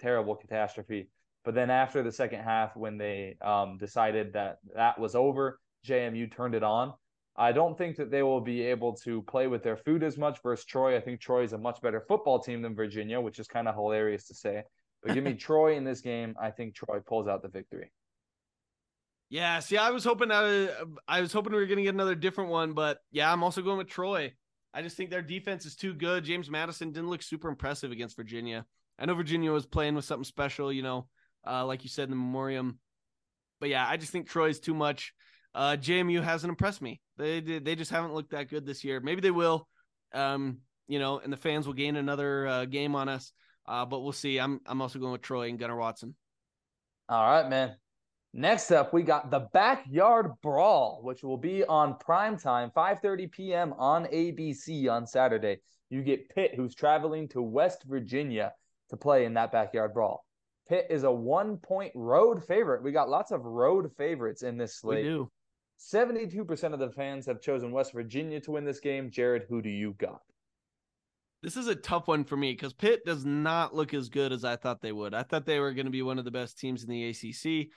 Speaker 1: terrible catastrophe. But then after the second half, when they um, decided that that was over, JMU turned it on. I don't think that they will be able to play with their food as much versus Troy. I think Troy is a much better football team than Virginia, which is kind of hilarious to say. But give me [LAUGHS] [LAUGHS] Troy in this game. I think Troy pulls out the victory.
Speaker 5: Yeah, see, I was hoping I, I was hoping we were going to get another different one, but yeah, I'm also going with Troy. I just think their defense is too good. James Madison didn't look super impressive against Virginia. I know Virginia was playing with something special, you know, uh, like you said in the memoriam. But yeah, I just think Troy's too much. Uh, JMU hasn't impressed me. They they just haven't looked that good this year. Maybe they will. Um, you know, and the fans will gain another uh, game on us. Uh, but we'll see. I'm I'm also going with Troy and Gunnar Watson.
Speaker 1: All right, man. Next up, we got the Backyard Brawl, which will be on prime time, 5:30 p.m. on ABC on Saturday. You get Pitt, who's traveling to West Virginia to play in that Backyard Brawl. Pitt is a one-point road favorite. We got lots of road favorites in this slate.
Speaker 5: We do.
Speaker 1: 72% of the fans have chosen West Virginia to win this game. Jared, who do you got?
Speaker 5: This is a tough one for me because Pitt does not look as good as I thought they would. I thought they were going to be one of the best teams in the ACC,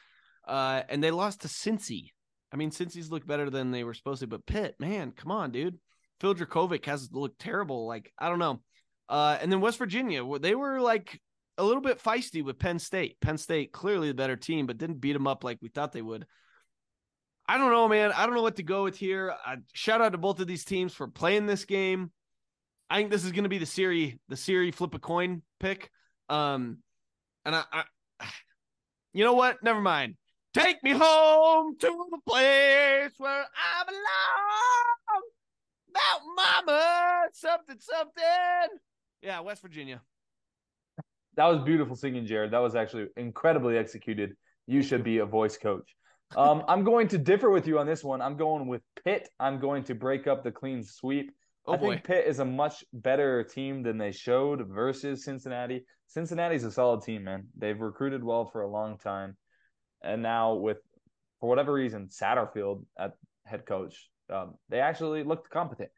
Speaker 5: uh, and they lost to Cincy. I mean, Cincy's looked better than they were supposed to, but Pitt, man, come on, dude. Phil Jurkovec has looked terrible. Like I don't know. Uh, and then West Virginia, they were like a little bit feisty with Penn State. Penn State clearly the better team, but didn't beat them up like we thought they would. I don't know, man. I don't know what to go with here. Uh, shout out to both of these teams for playing this game. I think this is going to be the Siri, the Siri flip a coin pick. Um, and I, I, [SIGHS] you know what? Never mind. Take me home to the place where I belong. About mama, something, something. Yeah, West Virginia.
Speaker 1: That was beautiful singing, Jared. That was actually incredibly executed. You should be a voice coach. [LAUGHS] Um, I'm going to differ with you on this one. I'm going with Pitt. I'm going to break up the clean sweep.
Speaker 5: Oh,
Speaker 1: I think. Pitt is a much better team than they showed versus Cincinnati. Cincinnati's a solid team, man. They've recruited well for a long time. And now with for whatever reason, Satterfield at head coach, um, they actually looked competent.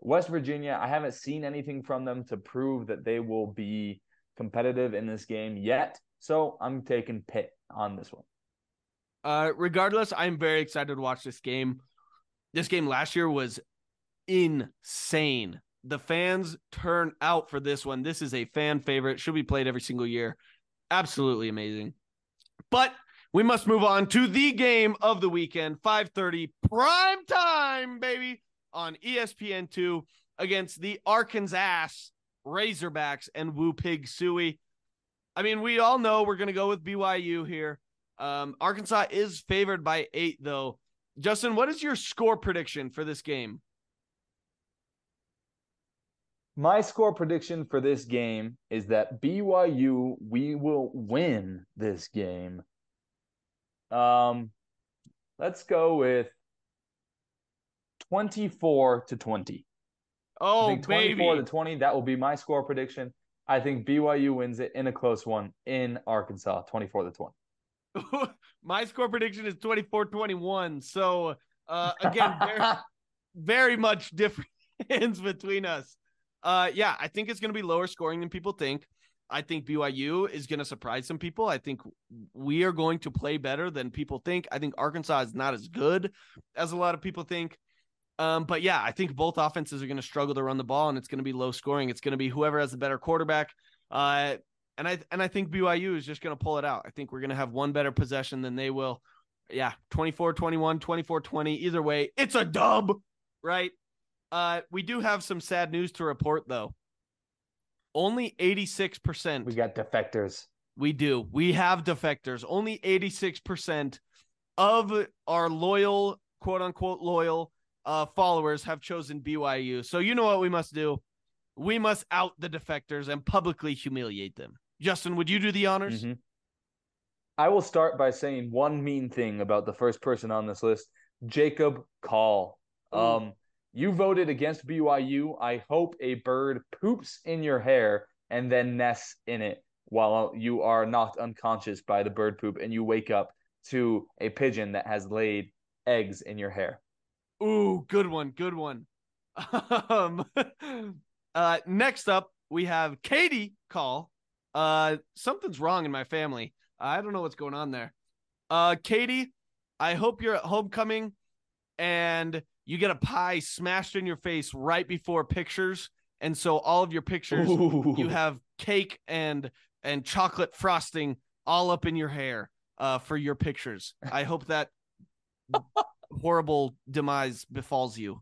Speaker 1: West Virginia, I haven't seen anything from them to prove that they will be competitive in this game yet. So I'm taking Pitt on this one.
Speaker 5: Uh, regardless, I'm very excited to watch this game. This game last year was insane. The fans turn out for this one. This is a fan favorite. Should be played every single year. Absolutely amazing. But we must move on to the game of the weekend, 5:30 prime time, baby, on E ESPN2 against the Arkansas Razorbacks and Woo Pig Sooie. I mean, we all know we're going to go with BYU here. Um, Arkansas is favored by eight, though. Justin, what is your score prediction for this game?
Speaker 1: My score prediction for this game is that BYU we will win this game. Um let's go with 24 to 20. I
Speaker 5: Oh,
Speaker 1: think 24
Speaker 5: baby.
Speaker 1: to 20 that will be my score prediction. I think BYU wins it in a close one in Arkansas 24 to 20. [LAUGHS]
Speaker 5: My score prediction is 24 21. So, uh, again, very, [LAUGHS] very much [LAUGHS] difference between us. Uh, yeah, I think it's going to be lower scoring than people think. I think BYU is going to surprise some people. I think we are going to play better than people think. I think Arkansas is not as good as a lot of people think. Um, but yeah, I think both offenses are going to struggle to run the ball, and it's going to be low scoring. It's going to be whoever has the better quarterback. Uh, and I and I think BYU is just going to pull it out. I think we're going to have one better possession than they will. Yeah, 24-21, 24-20. Either way, it's a dub, right? Uh, we do have some sad news to report though. Only 86%.
Speaker 1: We got defectors.
Speaker 5: We do. We have defectors. Only 86% of our loyal, quote unquote, loyal uh, followers have chosen BYU. So you know what we must do? We must out the defectors and publicly humiliate them. Justin, would you do the honors?
Speaker 1: Mhm. I will start by saying one mean thing about the first person on this list, Jacob Call. Um, you voted against BYU. I hope a bird poops in your hair and then nests in it. while you are knocked unconscious by the bird poop and you wake up to a pigeon that has laid eggs in your hair.
Speaker 5: Ooh, good one, good one. [LAUGHS] Um, [LAUGHS] uh, next up, we have Katie call. Uh, something's wrong in my family. I don't know what's going on there. Uh, Katie, I hope you're at homecoming and you get a pie smashed in your face right before pictures, and so all of your pictures
Speaker 1: Ooh.
Speaker 5: you have cake and and chocolate frosting all up in your hair uh, for your pictures. I hope that [LAUGHS] horrible demise befalls you.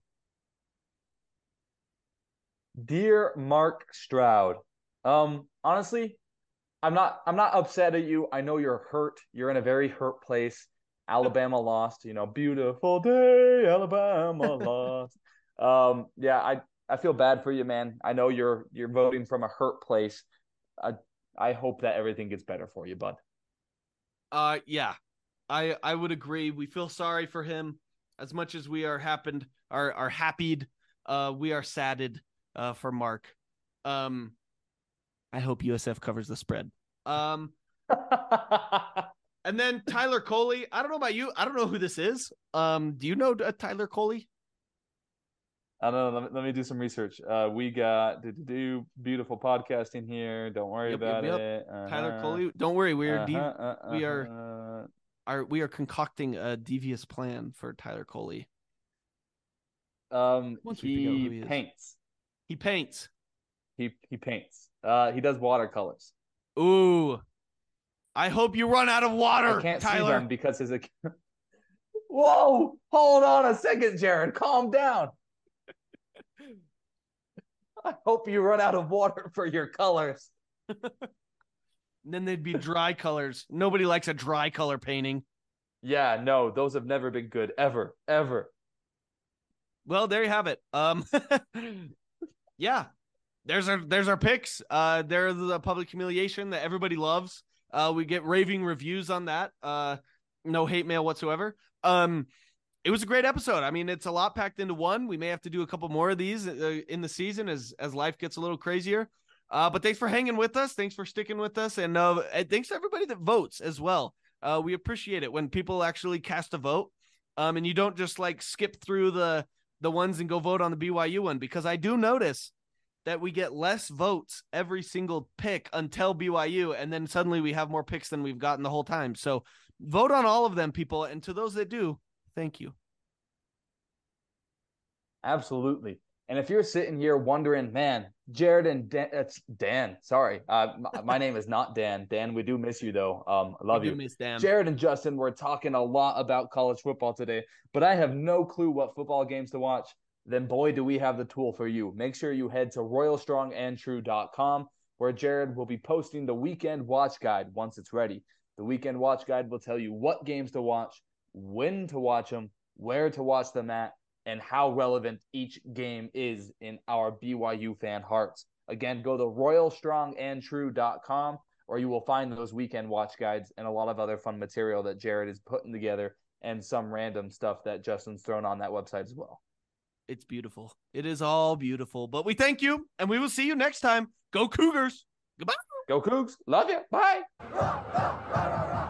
Speaker 1: Dear Mark Stroud, um, honestly, I'm not I'm not upset at you. I know you're hurt. You're in a very hurt place. Alabama lost, you know, beautiful day, Alabama [LAUGHS] lost. Um, yeah, I I feel bad for you, man. I know you're you're voting from a hurt place. I I hope that everything gets better for you, bud.
Speaker 5: Uh yeah. I I would agree. We feel sorry for him as much as we are happened are are happied. Uh we are sadded uh for Mark. Um I hope USF covers the spread. Um [LAUGHS] and then Tyler Coley. I don't know about you. I don't know who this is. Um do you know uh, Tyler Coley?
Speaker 1: I don't know. Let me, let me do some research. Uh, we got to do, do beautiful podcasting here. Don't worry
Speaker 5: Yep,
Speaker 1: about
Speaker 5: yep.
Speaker 1: it. Uh-huh.
Speaker 5: Tyler Coley. Don't worry, we are de-
Speaker 1: Uh-huh, uh,
Speaker 5: we are-
Speaker 1: uh-huh.
Speaker 5: are we are concocting a devious plan for Tyler Coley.
Speaker 1: Um,
Speaker 5: Once we figure out
Speaker 1: he,
Speaker 5: he
Speaker 1: paints.
Speaker 5: He paints.
Speaker 1: He he paints. Uh, he does watercolors.
Speaker 5: Ooh. I hope you run out of water,
Speaker 1: I can't see
Speaker 5: Tyler.
Speaker 1: them because his. ac- [LAUGHS] Whoa! Hold on a second, Jared. Calm down. [LAUGHS] I hope you run out of water for your colors. [LAUGHS]
Speaker 5: then they'd be dry colors. Nobody likes a dry color painting.
Speaker 1: Yeah, no, those have never been good ever, ever.
Speaker 5: Well, there you have it. Um Yeah. There's our there's our picks. Uh they're the public humiliation that everybody loves. Uh we get raving reviews on that. Uh no hate mail whatsoever. Um it was a great episode. I mean, it's a lot packed into one. We may have to do a couple more of these uh, in the season as as life gets a little crazier. Uh, but thanks for hanging with us. Thanks for sticking with us, and uh, thanks to everybody that votes as well. Uh, we appreciate it when people actually cast a vote, um, and you don't just like skip through the the ones and go vote on the BYU one because I do notice that we get less votes every single pick until BYU, and then suddenly we have more picks than we've gotten the whole time. So vote on all of them, people, and to those that do, thank you.
Speaker 1: Absolutely. And if you're sitting here wondering, man, Jared and Dan, it's Dan. Sorry, uh, my, [LAUGHS] my name is not Dan. Dan, we do miss you though. Um, I love
Speaker 5: We
Speaker 1: you.
Speaker 5: do miss Dan.
Speaker 1: Jared and Justin were talking a lot about college football today, but I have no clue what football games to watch. Then, boy, do we have the tool for you. Make sure you head to royalstrongandtrue.com where Jared will be posting the weekend watch guide once it's ready. The weekend watch guide will tell you what games to watch, when to watch them, where to watch them at, and how relevant each game is in our BYU fan hearts. Again, go to royalstrongandtrue.com or you will find those weekend watch guides and a lot of other fun material that Jared is putting together and some random stuff that Justin's thrown on that website as well.
Speaker 5: It's beautiful. It is all beautiful. But we thank you, and we will see you next time. Go Cougars. Goodbye.
Speaker 1: Go Cougs. Love you. Bye. [LAUGHS]